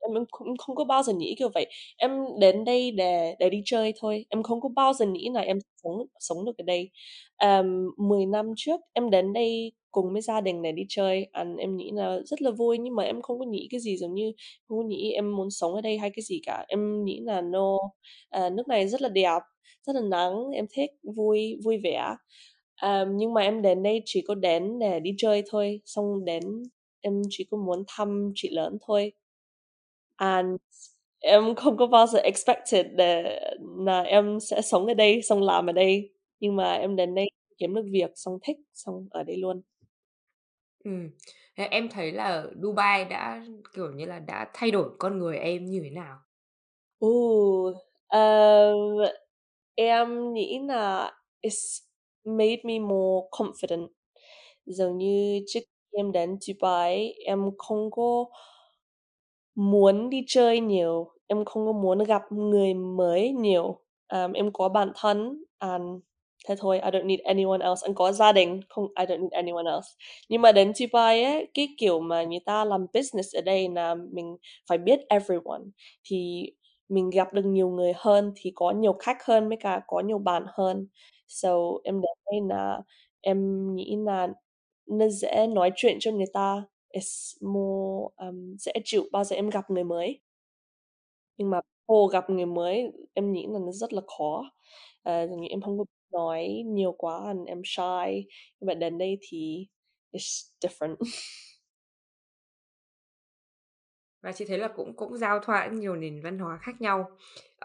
em cũng không có bao giờ nghĩ kiểu vậy. Em đến đây để để đi chơi thôi, em không có bao giờ nghĩ là em sống sống được ở đây. Ờm, 10 năm trước em đến đây cùng với gia đình để đi chơi, and em nghĩ là rất là vui, nhưng mà em không có nghĩ cái gì giống như không có nghĩ em muốn sống ở đây hay cái gì cả. Em nghĩ là no, à, nước này rất là đẹp, rất là nắng, em thích, vui vui vẻ. Ờm, nhưng mà em đến đây chỉ có đến để đi chơi thôi, xong đến em chỉ có muốn thăm chị lớn thôi. And em không có bao giờ expected để là em sẽ sống ở đây, xong làm ở đây, nhưng mà em đến đây kiếm được việc, xong thích, xong ở đây luôn. Ừm, thế em thấy là Dubai đã, kiểu như là, đã thay đổi con người em như thế nào? Ồ, ờm, em nghĩ là it's made me more confident. Giống như trước khi em đến Dubai em không có muốn đi chơi nhiều, em không có muốn gặp người mới nhiều. Um, em có bản thân, and thế thôi, I don't need anyone else. Em có gia đình, không I don't need anyone else. Nhưng mà đến Dubai ấy, cái kiểu mà người ta làm business ở đây là mình phải biết everyone, thì mình gặp được nhiều người hơn, thì có nhiều khách hơn, với cả có nhiều bạn hơn. So em đến đây là em nghĩ là nó dễ nói chuyện cho người ta. is more, um, dễ chịu bao giờ em gặp người mới. Nhưng mà cô gặp người mới, em nghĩ là nó rất là khó. uh, em không có nói nhiều quá and em shy, nhưng mà đến đây thì it's different. Và chị thấy là cũng cũng giao thoa nhiều nền văn hóa khác nhau.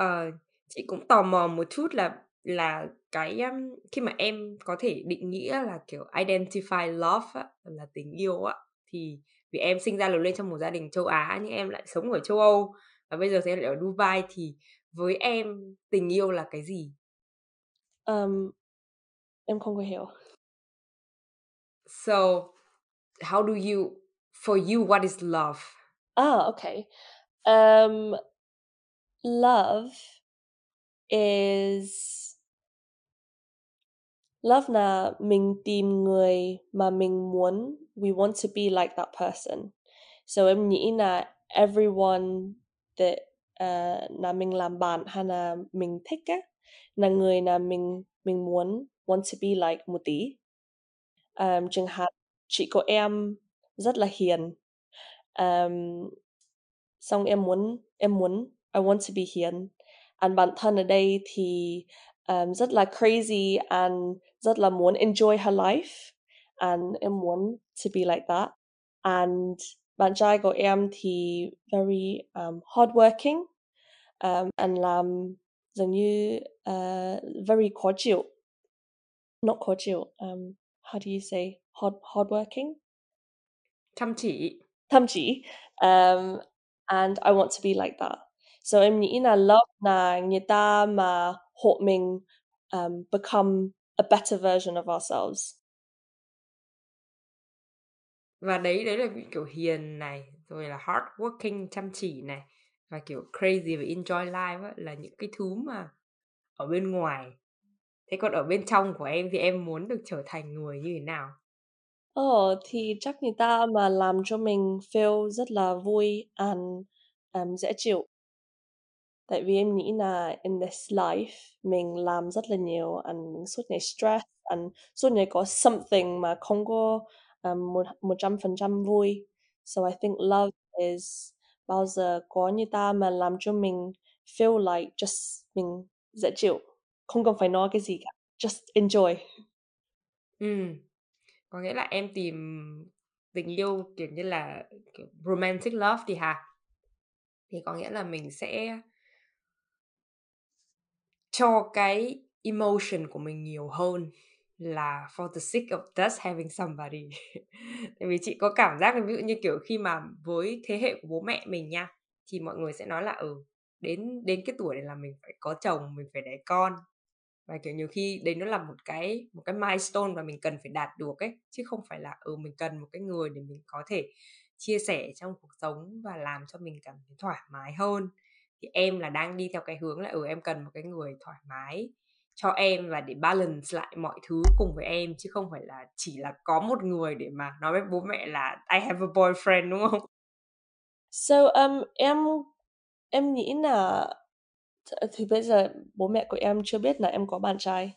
uh, chị cũng tò mò một chút là là cái, ưm, khi mà em có thể định nghĩa là, kiểu, identify love á, là tình yêu á, thì vì em sinh ra lớn lên trong một gia đình châu Á nhưng em lại sống ở châu Âu và bây giờ thì em lại ở Dubai thì với em tình yêu là cái gì? Ờm, em không có hiểu. So, how do you for you, what is love? Ah, okay. Um, love is love là mình tìm người mà mình muốn we want to be like that person. So em nghĩ là everyone that uh, là mình làm bạn hay là mình thích á là người là mình mình muốn want to be like một tí. Um, chẳng hạn chị của em rất là hiền. Um, xong em muốn em muốn I want to be hiền. And bản thân ở đây thì um, rất là crazy and rất là muốn enjoy her life. And em muốn to be like that. And bạn trai của em thì very um, hardworking um, and làm dường như uh, very khó chịu. Not khó chịu. Um, how do you say hard hardworking? Chăm chỉ. Chăm chỉ. Um, and I want to be like that. So em nghĩ là love là người ta mà hộ mình um, become a better version of ourselves. Và đấy đấy là kiểu hiền này, rồi là hard working chăm chỉ này và kiểu crazy và enjoy life á, là những cái thứ mà ở bên ngoài. Thế còn ở bên trong của em thì em muốn được trở thành người như thế nào? Ờ, thì chắc người ta mà làm cho mình feel rất là vui and um, dễ chịu. Tại vì em nghĩ là in this life mình làm rất là nhiều and mình suốt ngày stress and suốt ngày có something mà không có um, một một trăm phần trăm vui. So I think love is bao giờ có như ta mà làm cho mình feel like just mình dễ chịu, không cần phải nói cái gì cả, just enjoy. Ừ, có nghĩa là em tìm tình yêu, kiểu như là, kiểu, romantic love thì hả? Thì có nghĩa là mình sẽ cho cái emotion của mình nhiều hơn là for the sake of just having somebody. Tại vì chị có cảm giác là ví dụ như, kiểu, khi mà với thế hệ của bố mẹ mình nha, thì mọi người sẽ nói là, ừ, đến đến cái tuổi này là mình phải có chồng, mình phải đẻ con. Và, kiểu, nhiều khi đấy nó là một cái một cái milestone mà mình cần phải đạt được ấy, chứ không phải là, ừ, mình cần một cái người để mình có thể chia sẻ trong cuộc sống và làm cho mình cảm thấy thoải mái hơn. Thì em là đang đi theo cái hướng là, ừ, em cần một cái người thoải mái cho em và để balance lại mọi thứ cùng với em, chứ không phải là chỉ là có một người để mà nói với bố mẹ là I have a boyfriend, đúng không? So, um, em em nghĩ là thì bây giờ bố mẹ của em chưa biết là em có bạn trai.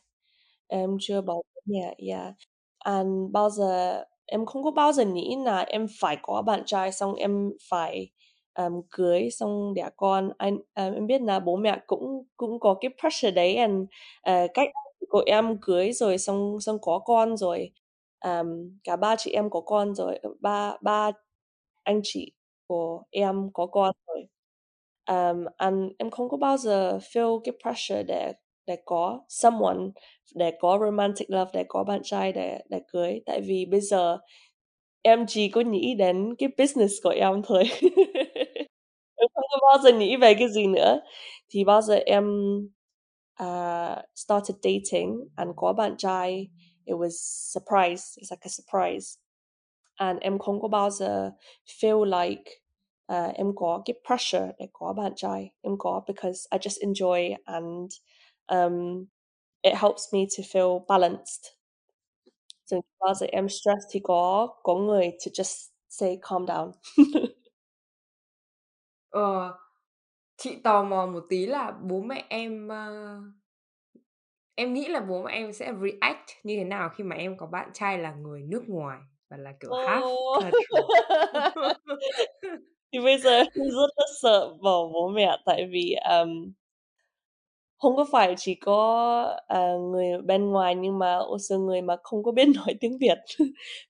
Em chưa bảo bố mẹ, yeah. And bao giờ em không có bao giờ nghĩ là em phải có bạn trai xong em phải um, cưới xong đẻ con. Anh um, em biết là bố mẹ cũng cũng có cái pressure đấy and uh, cách của em cưới rồi xong xong có con rồi. Um, cả ba chị em có con rồi, ờ, ba ba anh chị của em có con rồi. Um, and em không có bao giờ feel cái pressure để để có someone, để có romantic love, để có bạn trai để để cưới. Tại vì bây giờ em chỉ có nghĩ đến cái business của em thôi. bao giờ nghĩ về cái gì nữa. Bao giờ em uh, started dating and có bạn trai, it was surprise. It's like a surprise. And em không có bao giờ feel like uh, em có cái pressure để có bạn trai. Em có because I just enjoy and um, it helps me to feel balanced. So bao giờ em stress thì có có người to just say calm down. Ờ, chị tò mò một tí là bố mẹ em, ơ em nghĩ là bố mẹ em sẽ react như thế nào khi mà em có bạn trai là người nước ngoài và là, kiểu, half Ồ! Thì bây giờ em rất là sợ bỏ bố mẹ tại vì, um không có phải chỉ có, ờ, người bên ngoài nhưng mà also người mà không có biết nói tiếng Việt.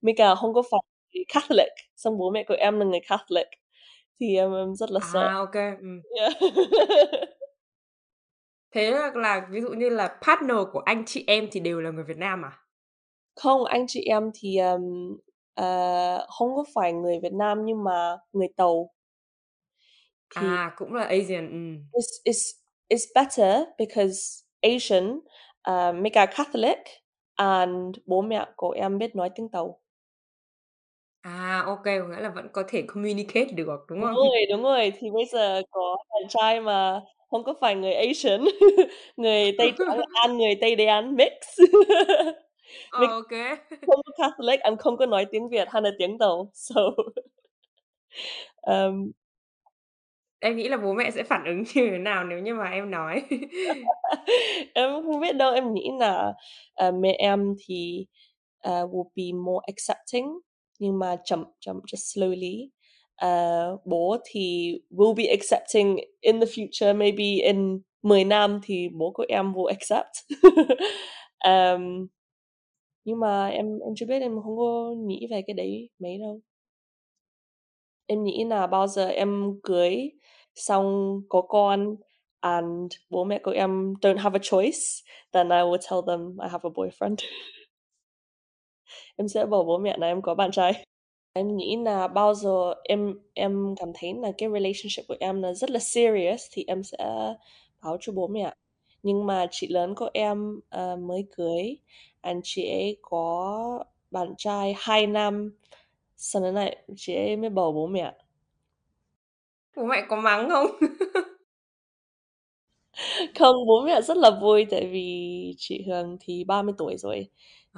Với cả không có phải người Catholic, xong bố mẹ của em là người Catholic. Thì em em rất là sợ. À, kê, ừm. Yeah. Thế là là ví dụ như là partner của anh chị em thì đều là người Việt Nam à? Không, anh chị em thì, ờm, ờ, không có phải người Việt Nam nhưng mà người Tàu. Thì À, cũng là Asian, ừm. It's it's it's better because Asian, ờ, mấy cả Catholic and bố mẹ của em biết nói tiếng Tàu. À, ô kê, có nghĩa là vẫn có thể communicate được, đúng Đúng không? rồi, đúng rồi, thì bây giờ có bạn trai mà không có phải người Asian, người Tây Trắng and người Tây Đen mix. Ờ, ô kê. không có Catholic and không có nói tiếng Việt hay là tiếng Tàu, so ờm. Em nghĩ là bố mẹ sẽ phản ứng như thế nào nếu như mà em nói? Em không biết đâu, em nghĩ nà, ờ, mẹ em thì, ờ, will be more accepting, nhưng mà chậm chậm, just slowly. uh, bố thì will be accepting in the future, maybe in 10 năm thì bố của em will accept. um, nhưng mà em em chưa biết, em không có nghĩ về cái đấy mấy đâu. Em nghĩ là bao giờ em cưới xong có con and bố mẹ của em don't have a choice, then I will tell them I have a boyfriend. Em sẽ bảo bố mẹ nà em có bạn trai. Em nghĩ nà bao giờ em em cảm thấy nà cái relationship của em nà rất là serious thì em sẽ báo cho bố mẹ. Nhưng mà chị lớn của em, ờ, mới cưới and chị ấy có bạn trai 2 năm, sau đó nại chị ấy mới bảo bố mẹ. Bố mẹ có mắng không? Không, bố mẹ rất là vui tại vì chị Hường thì 30 tuổi rồi,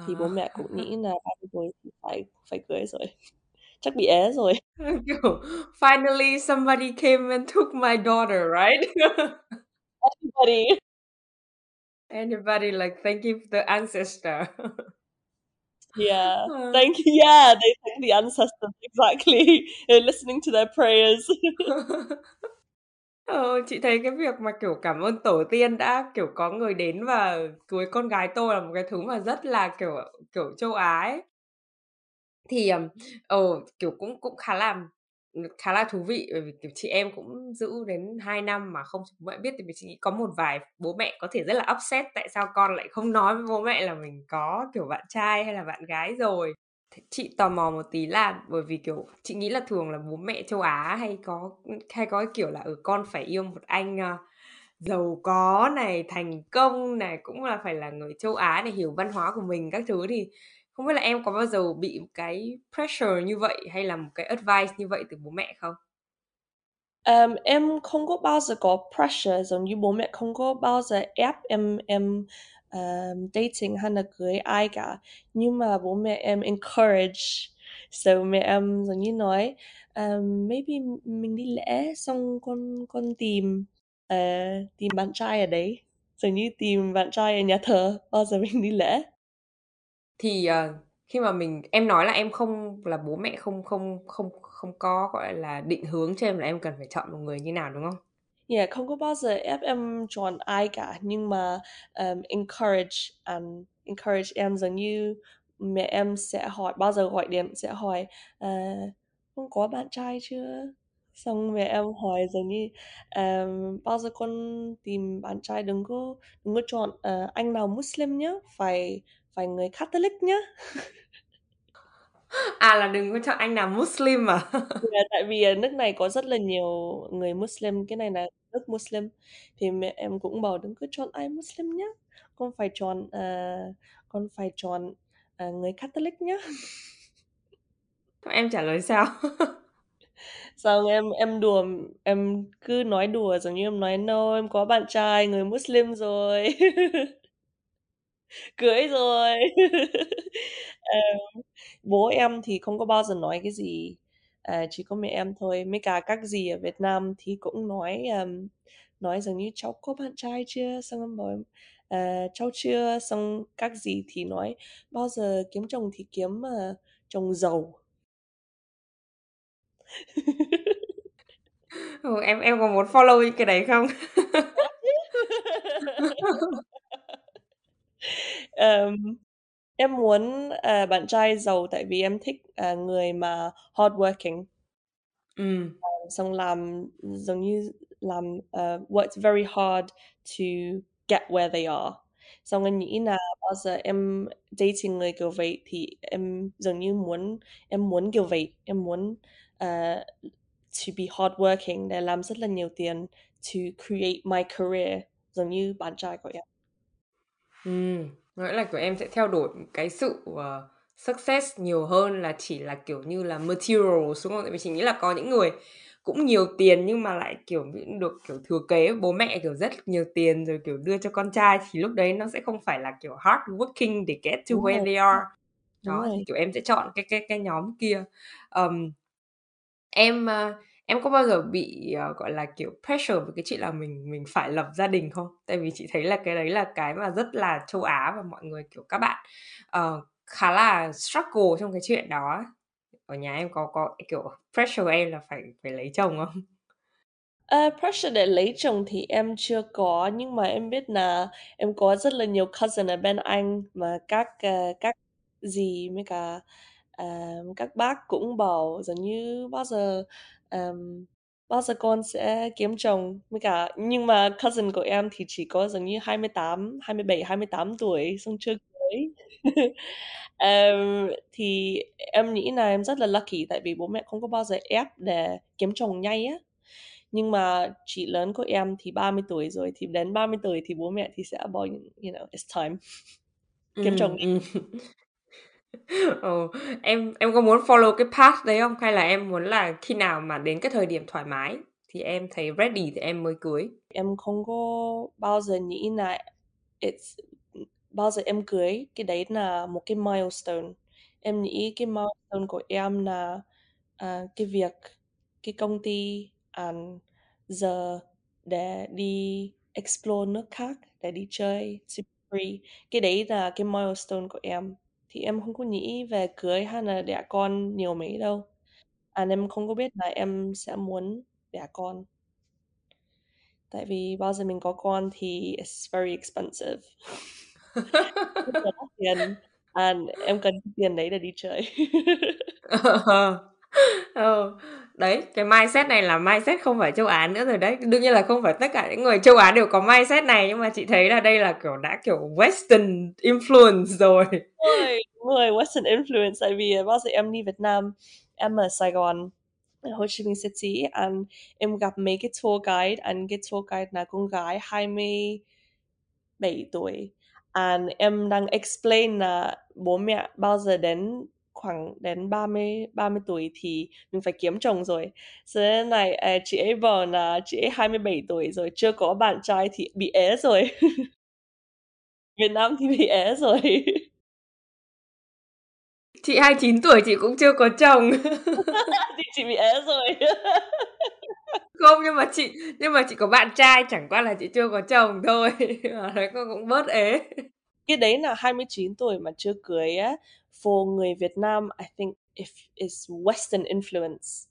thì bố À. mẹ cũng nghĩ nà 30 tuổi thì phải phải cưới rồi, chắc bị ế rồi. Kiểu, finally somebody came and took my daughter, right? Everybody. Anybody like thank you the ancestor. Yeah, Ờ. thank you, yeah, they thank the ancestors, exactly. They're listening to their prayers. Ờ, chị thấy cái việc mà, kiểu, cảm ơn tổ tiên đã, kiểu, có người đến và cưới con gái tôi là một cái thứ mà rất là, kiểu, kiểu, châu Á ấy. Thì, ờm, ờ, kiểu, cũng cũng khá là, khá là thú vị bởi vì, kiểu, chị em cũng giữ đến 2 năm mà không bố mẹ biết thì vì chị nghĩ có một vài bố mẹ có thể rất là upset tại sao con lại không nói với bố mẹ là mình có, kiểu, bạn trai hay là bạn gái rồi. Chị tò mò một tí là bởi vì, kiểu, chị nghĩ là thường là bố mẹ châu Á hay có, hay có cái kiểu là, ở con phải yêu một anh, uh, giàu có này, thành công này, cũng là phải là người châu Á để hiểu văn hóa của mình các thứ, thì không biết là em có bao giờ bị một cái pressure như vậy hay là một cái advice như vậy từ bố mẹ không? Um, em không có bao giờ có pressure giống như bố mẹ không có bao giờ ép em em, um, dating hay là cưới ai cả, nhưng mà bố mẹ em encourage. So mẹ em giống như nói, um, "Maybe mình đi lễ xong con con tìm, uh, tìm bạn trai ở đấy." Giống như tìm bạn trai ở nhà thờ, bao giờ mình đi lễ. Thì, uh, khi mà mình em nói là em không là bố mẹ không không không không có, gọi là, định hướng cho em là em cần phải chọn một người như nào, đúng không? Yeah, không có bao giờ ép em chọn ai cả, nhưng mà, ờm, encourage and encourage em giống như mẹ em sẽ hỏi bao giờ gọi điện sẽ hỏi, ờ, "Con có bạn trai chưa?" Xong mẹ em hỏi giống như, ờm, "Bao giờ con tìm bạn trai đừng có đừng có chọn, ờ, anh nào Muslim nhá, phải phải người Catholic nhá." À, là đừng có chọn anh nào Muslim à? Yeah, tại vì, à, nước này có rất là nhiều người Muslim, cái này nà nước Muslim, thì mẹ em cũng bảo "Đừng có chọn ai Muslim nhá, con phải chọn, ờ, con phải chọn, ờ, người Catholic nhá." Em trả lời sao? Xong em em đùa, em cứ nói đùa giống như em nói "No, em có bạn trai người Muslim rồi." Cưới rồi. Ờm, bố em thì không có bao giờ nói cái gì, à, chỉ có mẹ em thôi, mấy cả các dì ở Việt Nam thì cũng nói, ờm, nói giống như "Cháu có bạn trai chưa?" Xong em bảo em, ờ, "Cháu chưa." Xong các dì thì nói "Bao giờ kiếm chồng thì kiếm, ờ, chồng giàu." Ừ, em em có muốn follow cái đấy không? Ờm, em muốn, ờ, bạn trai giàu tại vì em thích, à, người mà hardworking. Ừm. xong làm giống như làm uh, worked very hard to get where they are. Xong em nghĩ là bao giờ em dating người kiểu vậy thì em dường như muốn em muốn kiểu vậy, em muốn uh, to be hardworking để làm rất là nhiều tiền to create my career giống như bạn trai của em. Ừm, nghĩa là, kiểu, em sẽ theo đuổi cái sự, ờ, success nhiều hơn là chỉ là, kiểu như là, materials, đúng không? Tại vì chị nghĩ là có những người cũng nhiều tiền nhưng mà lại, kiểu, được, kiểu, thừa kế bố mẹ, kiểu, rất nhiều tiền rồi, kiểu, đưa cho con trai thì lúc đấy nó sẽ không phải là, kiểu, hard working để get to Đúng where rồi, they are. đúng Đó, thì, rồi. kiểu, em sẽ chọn cái cái cái nhóm kia. Ờm, em, a, em có bao giờ bị, uh, gọi là, kiểu, pressure về cái chuyện là mình mình phải lập gia đình không? Tại vì chị thấy là cái đấy là cái mà rất là châu Á và mọi người, kiểu, các bạn, uh, khá là struggle trong cái chuyện đó. Ở nhà em có có, kiểu, pressure em là phải phải lấy chồng không? Uh, pressure để lấy chồng thì em chưa có, nhưng mà em biết là em có rất là nhiều cousin ở bên Anh mà các, uh, các dì với cả, ờ, các bác cũng bảo giống như bao giờ, ờm, bao giờ con sẽ kiếm chồng. Với cả nhưng mà cousin của em thì chỉ có giống như 28, 27, 28 tuổi xong chưa cưới. Ờm, thì em nghĩ là em rất là lucky tại vì bố mẹ không có bao giờ ép để kiếm chồng nhanh á. Nhưng mà chị lớn của em thì 30 tuổi rồi, thì đến 30 tuổi thì bố mẹ thì sẽ bảo, you know, it's time kiếm chồng Ừ, em em có muốn follow cái path đấy không? Hay là em muốn là khi nào mà đến cái thời điểm thoải mái thì em thấy ready thì em mới cưới? Em không có bao giờ nghĩ là it's bao giờ em cưới, cái đấy là một cái milestone. Em nghĩ cái milestone của em là, à, cái việc, cái công ty, ăn giờ để đi explore nước khác, để đi chơi free. Cái đấy là cái milestone của em. Thì em không có nghĩ về cưới hay là đẻ con nhiều mấy đâu. à em không có biết là em sẽ muốn đẻ con. Tại vì bao giờ mình có con thì it's very expensive. Rất là đắt tiền, and em cần à, tiền đấy để đi chơi. Ờ, oh đấy, cái mindset này là mindset không phải châu Á nữa rồi đấy. Đương nhiên là không phải tất cả những người châu Á đều có mindset này, nhưng mà chị thấy là đây là, kiểu, đã, kiểu, Western influence rồi. người rồi, Western influence. Tại vì, bao giờ em đi Việt Nam, em ở Sài Gòn, ở Hồ Chí Minh City, and em gặp mấy cái tour guide, and cái tour guide là con gái 27 tuổi. And em đang explain là bố mẹ bao giờ đến khoảng đến 30 30 tuổi thì mình phải kiếm chồng rồi. Cho nên này, à, chị ấy bảo là chị ấy 27 tuổi rồi, chưa có bạn trai thì bị ế rồi. Việt Nam thì bị ế rồi. Chị 29 tuổi chị cũng chưa có chồng. Thì chị bị ế rồi. Không, nhưng mà chị nhưng mà chị có bạn trai, chẳng qua là chị chưa có chồng thôi, cô cũng bớt ế. Cái đấy là 29 tuổi mà chưa cưới á, for người Việt Nam, I think if is Western influence.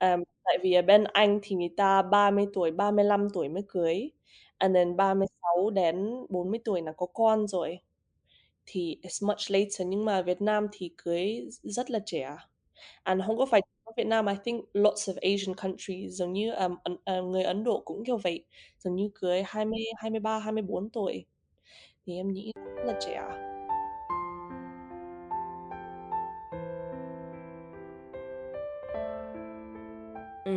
Um, tại vì ở bên Anh thì người ta 30 tuổi, 35 tuổi mới cưới, and then 36 đến 40 tuổi là có con rồi, thì it's much later. Nhưng mà Việt Nam thì cưới rất là trẻ, and không có phải Việt Nam, I think lots of Asian countries giống như, um, uh, người Ấn Độ cũng kiểu vậy, giống như cưới 20, 23, 24 tuổi, thì em nghĩ rất là trẻ. À? Ừ.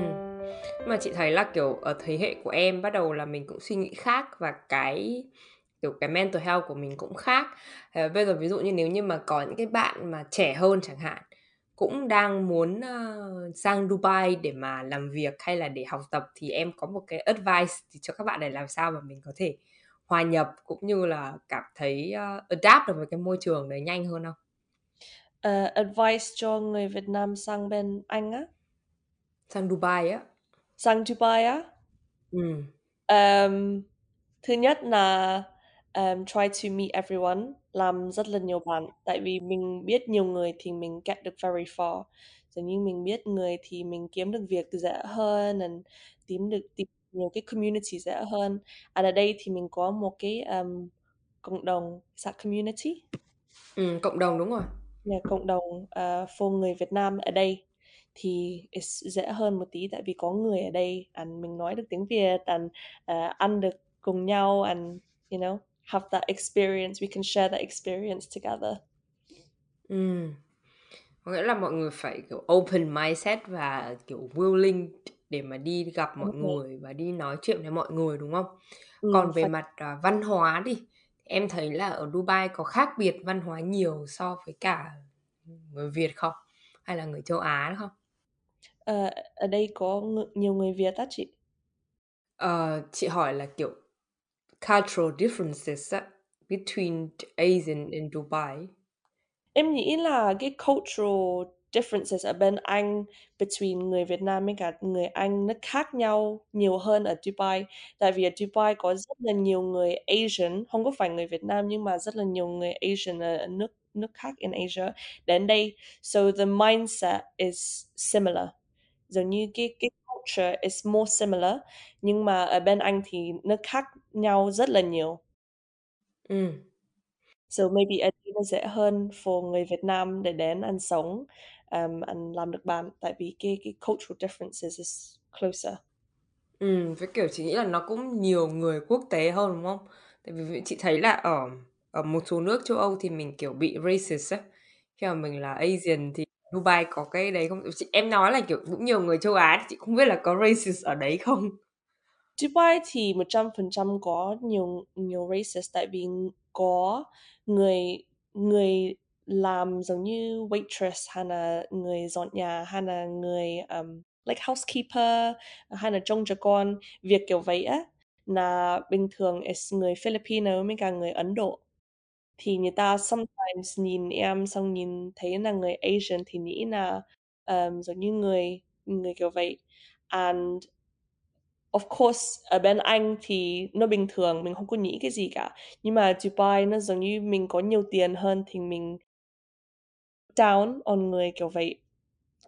mà chị thấy là, kiểu, ở thế hệ của em bắt đầu là mình cũng suy nghĩ khác và cái, kiểu, cái mental health của mình cũng khác. Ờ, bây giờ ví dụ như nếu như mà có những cái bạn mà trẻ hơn chẳng hạn, cũng đang muốn, uh, sang Dubai để mà làm việc hay là để học tập thì em có một cái advice thì cho các bạn này làm sao mà mình có thể hòa nhập cũng như là cảm thấy, ơ, adapt được với cái môi trường đấy nhanh hơn không? Ờ, advice cho người Việt Nam sang bên Anh á? Sang Dubai á. Sang Dubai á? Ừm. Ờm, thứ nhất là, ờm, try to meet everyone, làm rất là nhiều bạn, tại vì mình biết nhiều người thì mình get được very far. Giống như mình biết người thì mình kiếm được việc dễ hơn, and tìm được tìm nhiều cái community dễ hơn. And ở đây thì mình có một cái, ờm, cộng đồng, that community? Ừm, cộng đồng, đúng rồi. Yeah, cộng đồng, ờ, for người Việt Nam ở đây. thì it's dễ hơn một tí tại vì có người ở đây and mình nói được tiếng Việt and uh, ăn được cùng nhau and you know have that experience we can share that experience together Ừm. Có nghĩa là mọi người phải, kiểu, open mindset và, kiểu, willing để mà đi gặp mọi rồi. người và đi nói chuyện với mọi người, đúng không? Ừm, Còn về phải mặt, à, văn hóa đi, em thấy là ở Dubai có khác biệt văn hóa nhiều so với cả, người Việt không? Hay là người châu Á không? Ờ, ở đây có ng nhiều người Việt á chị? Ờ, chị hỏi là, kiểu, cultural differences á, between Asian and Dubai. Em nghĩ là cái cultural differences ở bên Anh between người Việt Nam với cả người Anh nó khác nhau nhiều hơn ở Dubai. Tại vì ở Dubai có rất là nhiều người Asian, không có phải người Việt Nam nhưng mà rất là nhiều người Asian ở nước nước khác in Asia đến đây. So the mindset is similar. Giống như cái cái culture is more similar, nhưng mà ở bên Anh thì nó khác nhau rất là nhiều. Ừm. So maybe ở đây nó dễ hơn for người Việt Nam để đến and sống, um, and làm được bạn, tại vì cái cái cultural differences is closer. Ừm, với, kiểu, chị nghĩ là nó cũng nhiều người quốc tế hơn, đúng không? Tại vì chị thấy là ở ở một số nước châu Âu thì mình, kiểu, bị racist á, khi mà mình là Asian thì Dubai có cái đấy không? Chị em nói là, kiểu, cũng nhiều người châu Á thì chị không biết là có racist ở đấy không? Dubai thì 100% có nhiều nhiều racist tại vì có người người làm giống như waitress hay là người dọn nhà hay là người, um, like housekeeper hay là trông trẻ con, việc kiểu vậy á, là bình thường is người Filipino với cả người Ấn Độ. Thì người ta sometimes nhìn em xong nhìn thấy là người Asian thì nghĩ là, um, giống như người người kiểu vậy. And of course, ở bên Anh thì nó bình thường, mình không có nghĩ cái gì cả. Nhưng mà Dubai nó giống như mình có nhiều tiền hơn thì mình down on người kiểu vậy.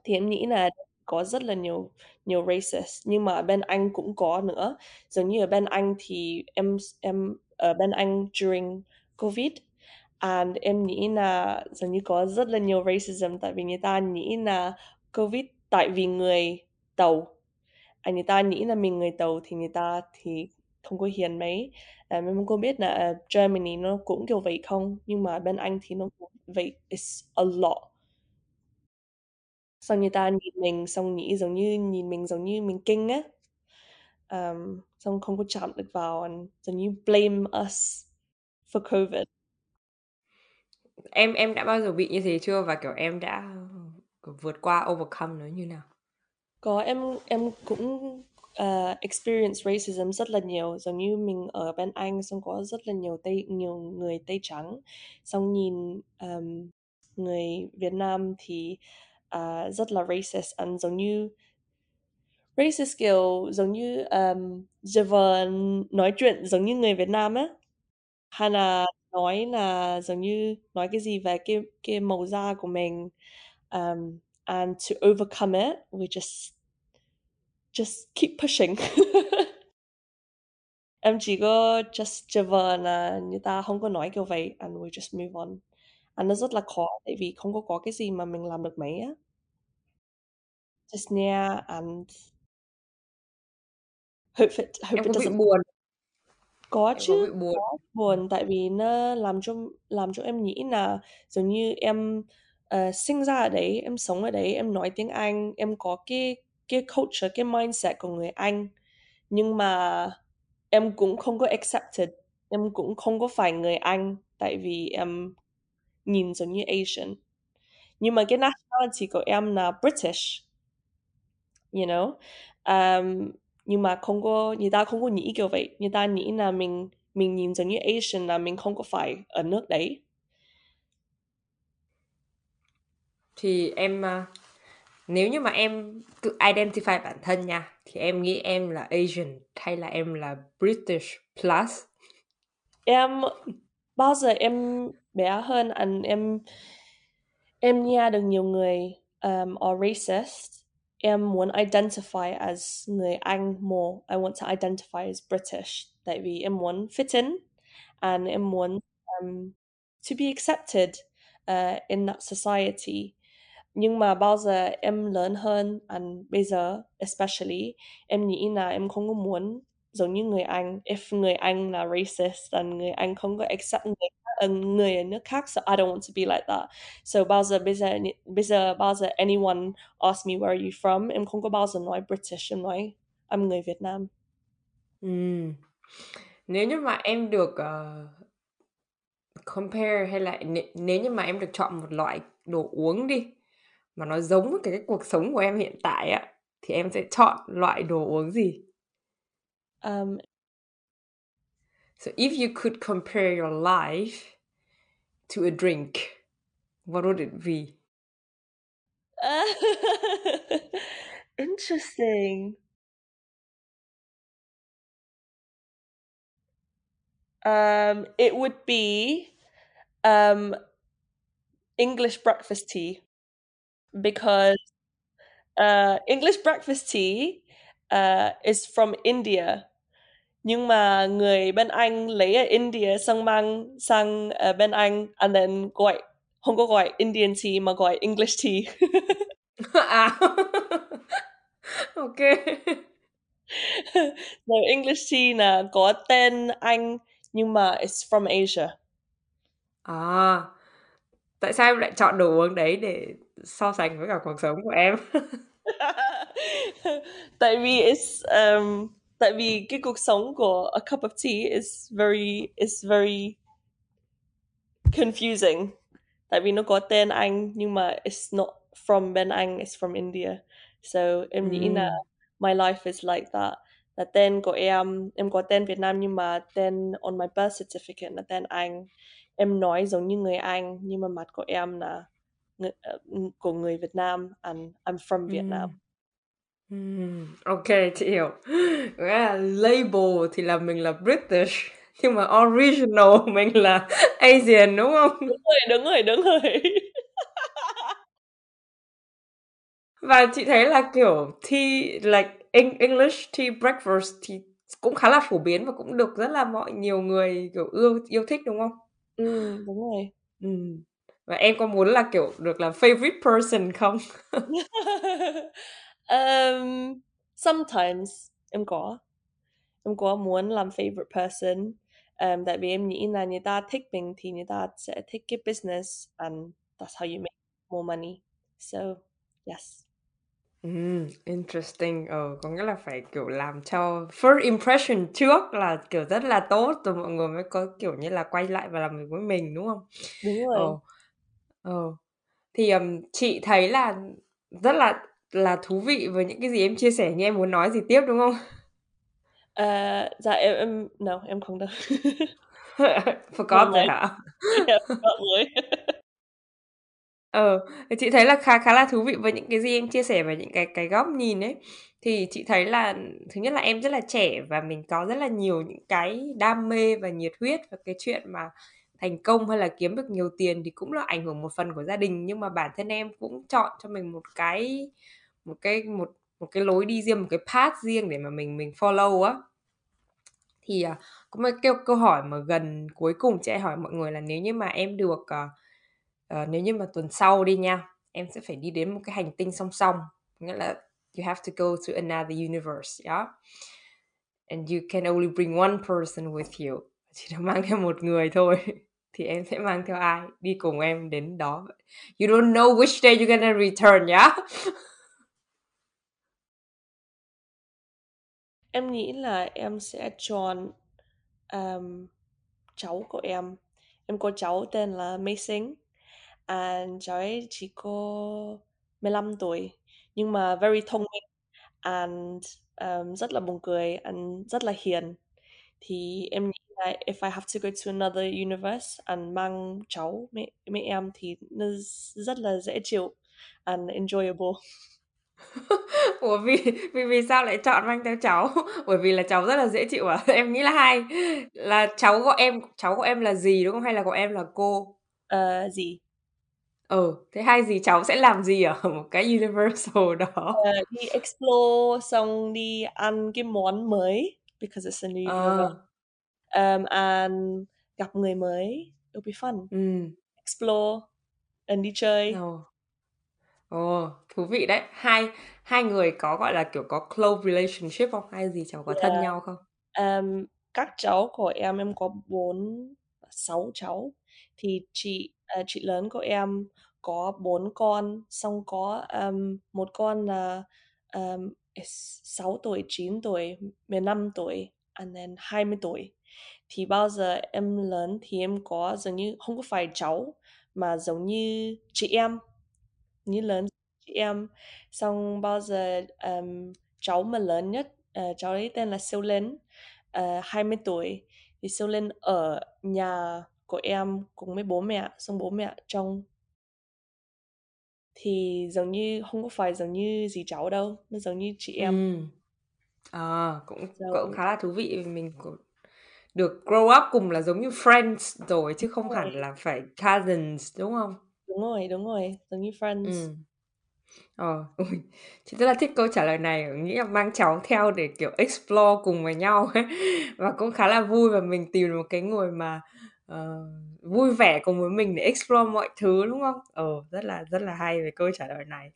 Thì em nghĩ là có rất là nhiều nhiều racist, nhưng mà ở bên Anh cũng có nữa. Giống như ở bên Anh thì em em ở bên Anh during Covid, and em nghĩ là giống như có rất là nhiều racism tại vì người ta nghĩ là Covid tại vì người Tàu, anh người ta nghĩ là mình người Tàu thì người ta thì không có hiền mấy. À, em không có biết là ở Germany nó cũng kiểu vậy không, nhưng mà bên Anh thì nó cũng vậy, it's a lot. Xong người ta nhìn mình xong nghĩ giống như nhìn mình giống như mình kinh á. Ờm, xong không có chạm được vào and giống như blame us for Covid. Em em đã bao giờ bị như thế chưa? Và, kiểu, em đã, vượt qua, overcome nó như nào? Có, em em cũng, Ờ, experience racism rất là nhiều, giống như mình ở bên Anh xong có rất là nhiều Tây nhiều người Tây trắng, xong nhìn, um, người Việt Nam thì, uh, rất là racist. And giống như racist, kiểu, giống như, um, giả nói chuyện giống như người Việt Nam á, hay là nói là giống như nói cái gì về cái cái màu da của mình, um, and to overcome it, we just just keep pushing. Em chỉ có just vờ là người ta không có nói kiểu vậy and we just move on. And nó rất là khó tại vì không có có cái gì mà mình làm được mấy á. Just nghe and hope it hope Em it doesn't buồn Có Em có chứ, bị buồn có buồn tại vì nó làm cho làm cho em nghĩ là giống như em, ờ, sinh ra ở đấy, em sống ở đấy, em nói tiếng Anh, em có cái cái culture, cái mindset của người Anh, nhưng mà em cũng không có accepted, em cũng không có phải người Anh, tại vì em nhìn giống như Asian. Nhưng mà cái nationality của em là British. You know? Um, nhưng mà không có người ta không có nghĩ kiểu vậy, người ta nghĩ là mình mình nhìn giống như Asian là mình không có phải ở nước đấy. Thì em, à, nếu như mà em tự identify bản thân nha, thì em nghĩ em là Asian hay là em là British plus? Em bao giờ em bé hơn and em em nghe được nhiều người, um, are racist, em muốn identify as người Anh more. I want to identify as British, tại vì em muốn fit in and em muốn, um, to be accepted, uh, in that society. Nhưng mà bao giờ em lớn hơn and bây giờ especially em nghĩ là em không có muốn giống như người Anh. If người Anh là racist and người Anh không có accept người khác, ờ, người ở nước khác so I don't want to be like that. So bao giờ bây giờ bây giờ bao giờ anyone ask me where are you from em không có bao giờ nói British em nói I'm người Việt Nam. Mm. Nếu như mà em được, uh, compare hay là n nếu như mà em được chọn một loại đồ uống đi, mà nó giống với cái cuộc sống của em hiện tại á, thì em sẽ chọn loại đồ uống gì? Um So if you could compare your life to a drink, what would it be? Interesting. Um, it would be um, English breakfast tea because uh, English breakfast tea uh, is from India. Nhưng mà người bên Anh lấy ở India xong mang sang uh, bên Anh and then gọi không có gọi Indian tea mà gọi English tea. à. ok. so English tea là có tên Anh nhưng mà it's from Asia. À, tại sao em lại chọn đồ uống đấy để so sánh với cả cuộc sống của em? tại vì it's um, tại vì cái cuộc sống của a cup of tea is very is very confusing. Tại vì nó có tên Anh nhưng mà it's not from bên Anh, it's from India. So em nghĩ là my life is like that là tên của em em có tên Việt Nam nhưng mà tên on my birth certificate là tên Anh em nói giống như người Anh nhưng mà mặt của em là của người Việt Nam and I'm from Vietnam mm. ok chị hiểu label thì là mình là British nhưng mà original mình là Asian đúng không đúng rồi đúng rồi đúng rồi và chị thấy là kiểu tea like English tea breakfast thì cũng khá là phổ biến và cũng được rất là mọi nhiều người kiểu yêu yêu thích đúng không? Ừ, đúng rồi. Ừ. Và em có muốn là kiểu được là favorite person không? um, sometimes em có. Em có muốn làm favorite person. Um, tại vì em nghĩ là người ta thích mình thì người ta sẽ thích cái business and that's how you make more money. So, yes. Ừm, interesting. Ờ, có nghĩa là phải, kiểu, làm cho first impression trước là, kiểu, rất là tốt rồi mọi người mới có, kiểu như là, quay lại và làm việc với mình, đúng không? Đúng Ờ. rồi. Ờ. Thì, ừm, chị thấy là rất là là thú vị với những cái gì em chia sẻ, nhưng em muốn nói gì tiếp, đúng không? Ờ, dạ em em no, em không đâu. Forgot rồi hả? Yeah, forgot rồi. Ờ, thì chị thấy là khá khá là thú vị với những cái gì em chia sẻ về những cái cái góc nhìn ấy. Thì chị thấy là thứ nhất là em rất là trẻ và mình có rất là nhiều những cái đam mê và nhiệt huyết và cái chuyện mà thành công hay là kiếm được nhiều tiền thì cũng là ảnh hưởng một phần của gia đình. Nhưng mà bản thân em cũng chọn cho mình một cái một cái một một cái lối đi riêng, một cái path riêng để mà mình mình follow á. Thì cũng có một câu câu hỏi mà gần cuối cùng chị hỏi mọi người là nếu như mà em được uh, uh, nếu như mà tuần sau đi nha em sẽ phải đi đến một cái hành tinh song song nghĩa là you have to go to another universe yeah and you can only bring one person with you. Chỉ được mang theo một người thôi thì em sẽ mang theo ai? Đi cùng em đến đó. You don't know which day you're gonna return yeah em nghĩ là em sẽ chọn um, cháu của em. Em có cháu tên là Mason and cháu ấy chỉ có 15 tuổi nhưng mà very thông minh. And um, rất là buồn cười and rất là hiền thì em nghĩ là if I have to go to another universe and mang cháu mẹ, mẹ em thì nó rất là dễ chịu and enjoyable Ủa vì vì vì sao lại chọn mang theo cháu? Bởi vì là cháu rất là dễ chịu à? Em nghĩ là hai là cháu gọi em cháu của em là gì đúng không hay là gọi em là cô? Ờ gì? Ừ, thế hai gì cháu sẽ làm gì ở một cái universal đó? Ờ, đi explore xong đi ăn cái món mới because it's a new universe. Um, and gặp người mới. It'll be fun. Ừm. Explore and đi chơi. Ồ. Ồ, thú vị đấy. Hai hai người có, gọi là, kiểu, có close relationship không? Hay gì cháu có thân Yeah. nhau không? Ờm, các cháu của em, em có 4 6 cháu, thì chị, ờ, chị lớn của em có 4 con, xong có, ờm, một con là, s 6 tuổi, 9 tuổi, 15 tuổi, and then 20 tuổi. Thì bao giờ em lớn thì em có giống như không có phải cháu, mà giống như chị em, như lớn chị em. Xong bao giờ, um, cháu mà lớn nhất, uh, cháu ấy tên là Siêu Linh, uh, 20 tuổi, thì Siêu Linh ở nhà của em cùng với bố mẹ, xong bố mẹ trong thì giống như không có phải giống như dì cháu đâu, nó giống như chị em. Ừm. Ờ, cũng cũng So khá là thú vị vì mình cũng được grow up cùng là giống như friends rồi chứ không hẳn là phải cousins, đúng không? Đúng rồi, đúng rồi, giống như friends. Ừm. Ờ, ôi, chị rất là thích câu trả lời này, nghĩ là mang cháu theo để, kiểu, explore cùng với nhau ấy, và cũng khá là vui và mình tìm được một cái người mà, uh, vui vẻ cùng với mình để explore mọi thứ, đúng không? Ờ, rất là rất là hay về câu trả lời này.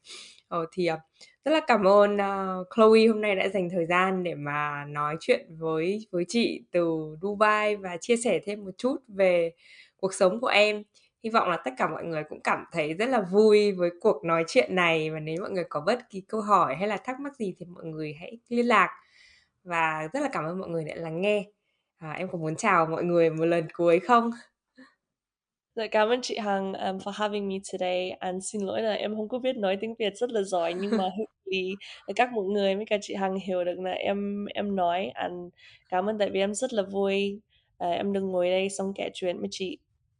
Ờ, thì, uh, rất là cảm ơn, uh, Chloe hôm nay đã dành thời gian để mà nói chuyện với với chị từ Dubai và chia sẻ thêm một chút về cuộc sống của em. Hy vọng là tất cả mọi người cũng cảm thấy rất là vui với cuộc nói chuyện này và nếu mọi người có bất kỳ câu hỏi hay là thắc mắc gì thì mọi người hãy liên lạc. Và rất là cảm ơn mọi người đã lắng nghe. À, em có muốn chào mọi người một lần cuối không? Dạ, cảm ơn chị Hằng, um, for having me today. And xin lỗi là em không có biết nói tiếng Việt rất là giỏi, nhưng mà hopefully các mọi người với cả chị Hằng hiểu được là em em nói. And cảm ơn tại vì em rất là vui, ờ, em được ngồi đây xong kể chuyện với chị.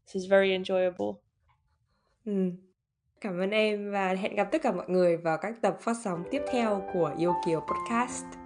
This is very enjoyable. Ừm. Cảm ơn em và hẹn gặp tất cả mọi người vào các tập phát sóng tiếp theo của Yêu Kiều Podcast.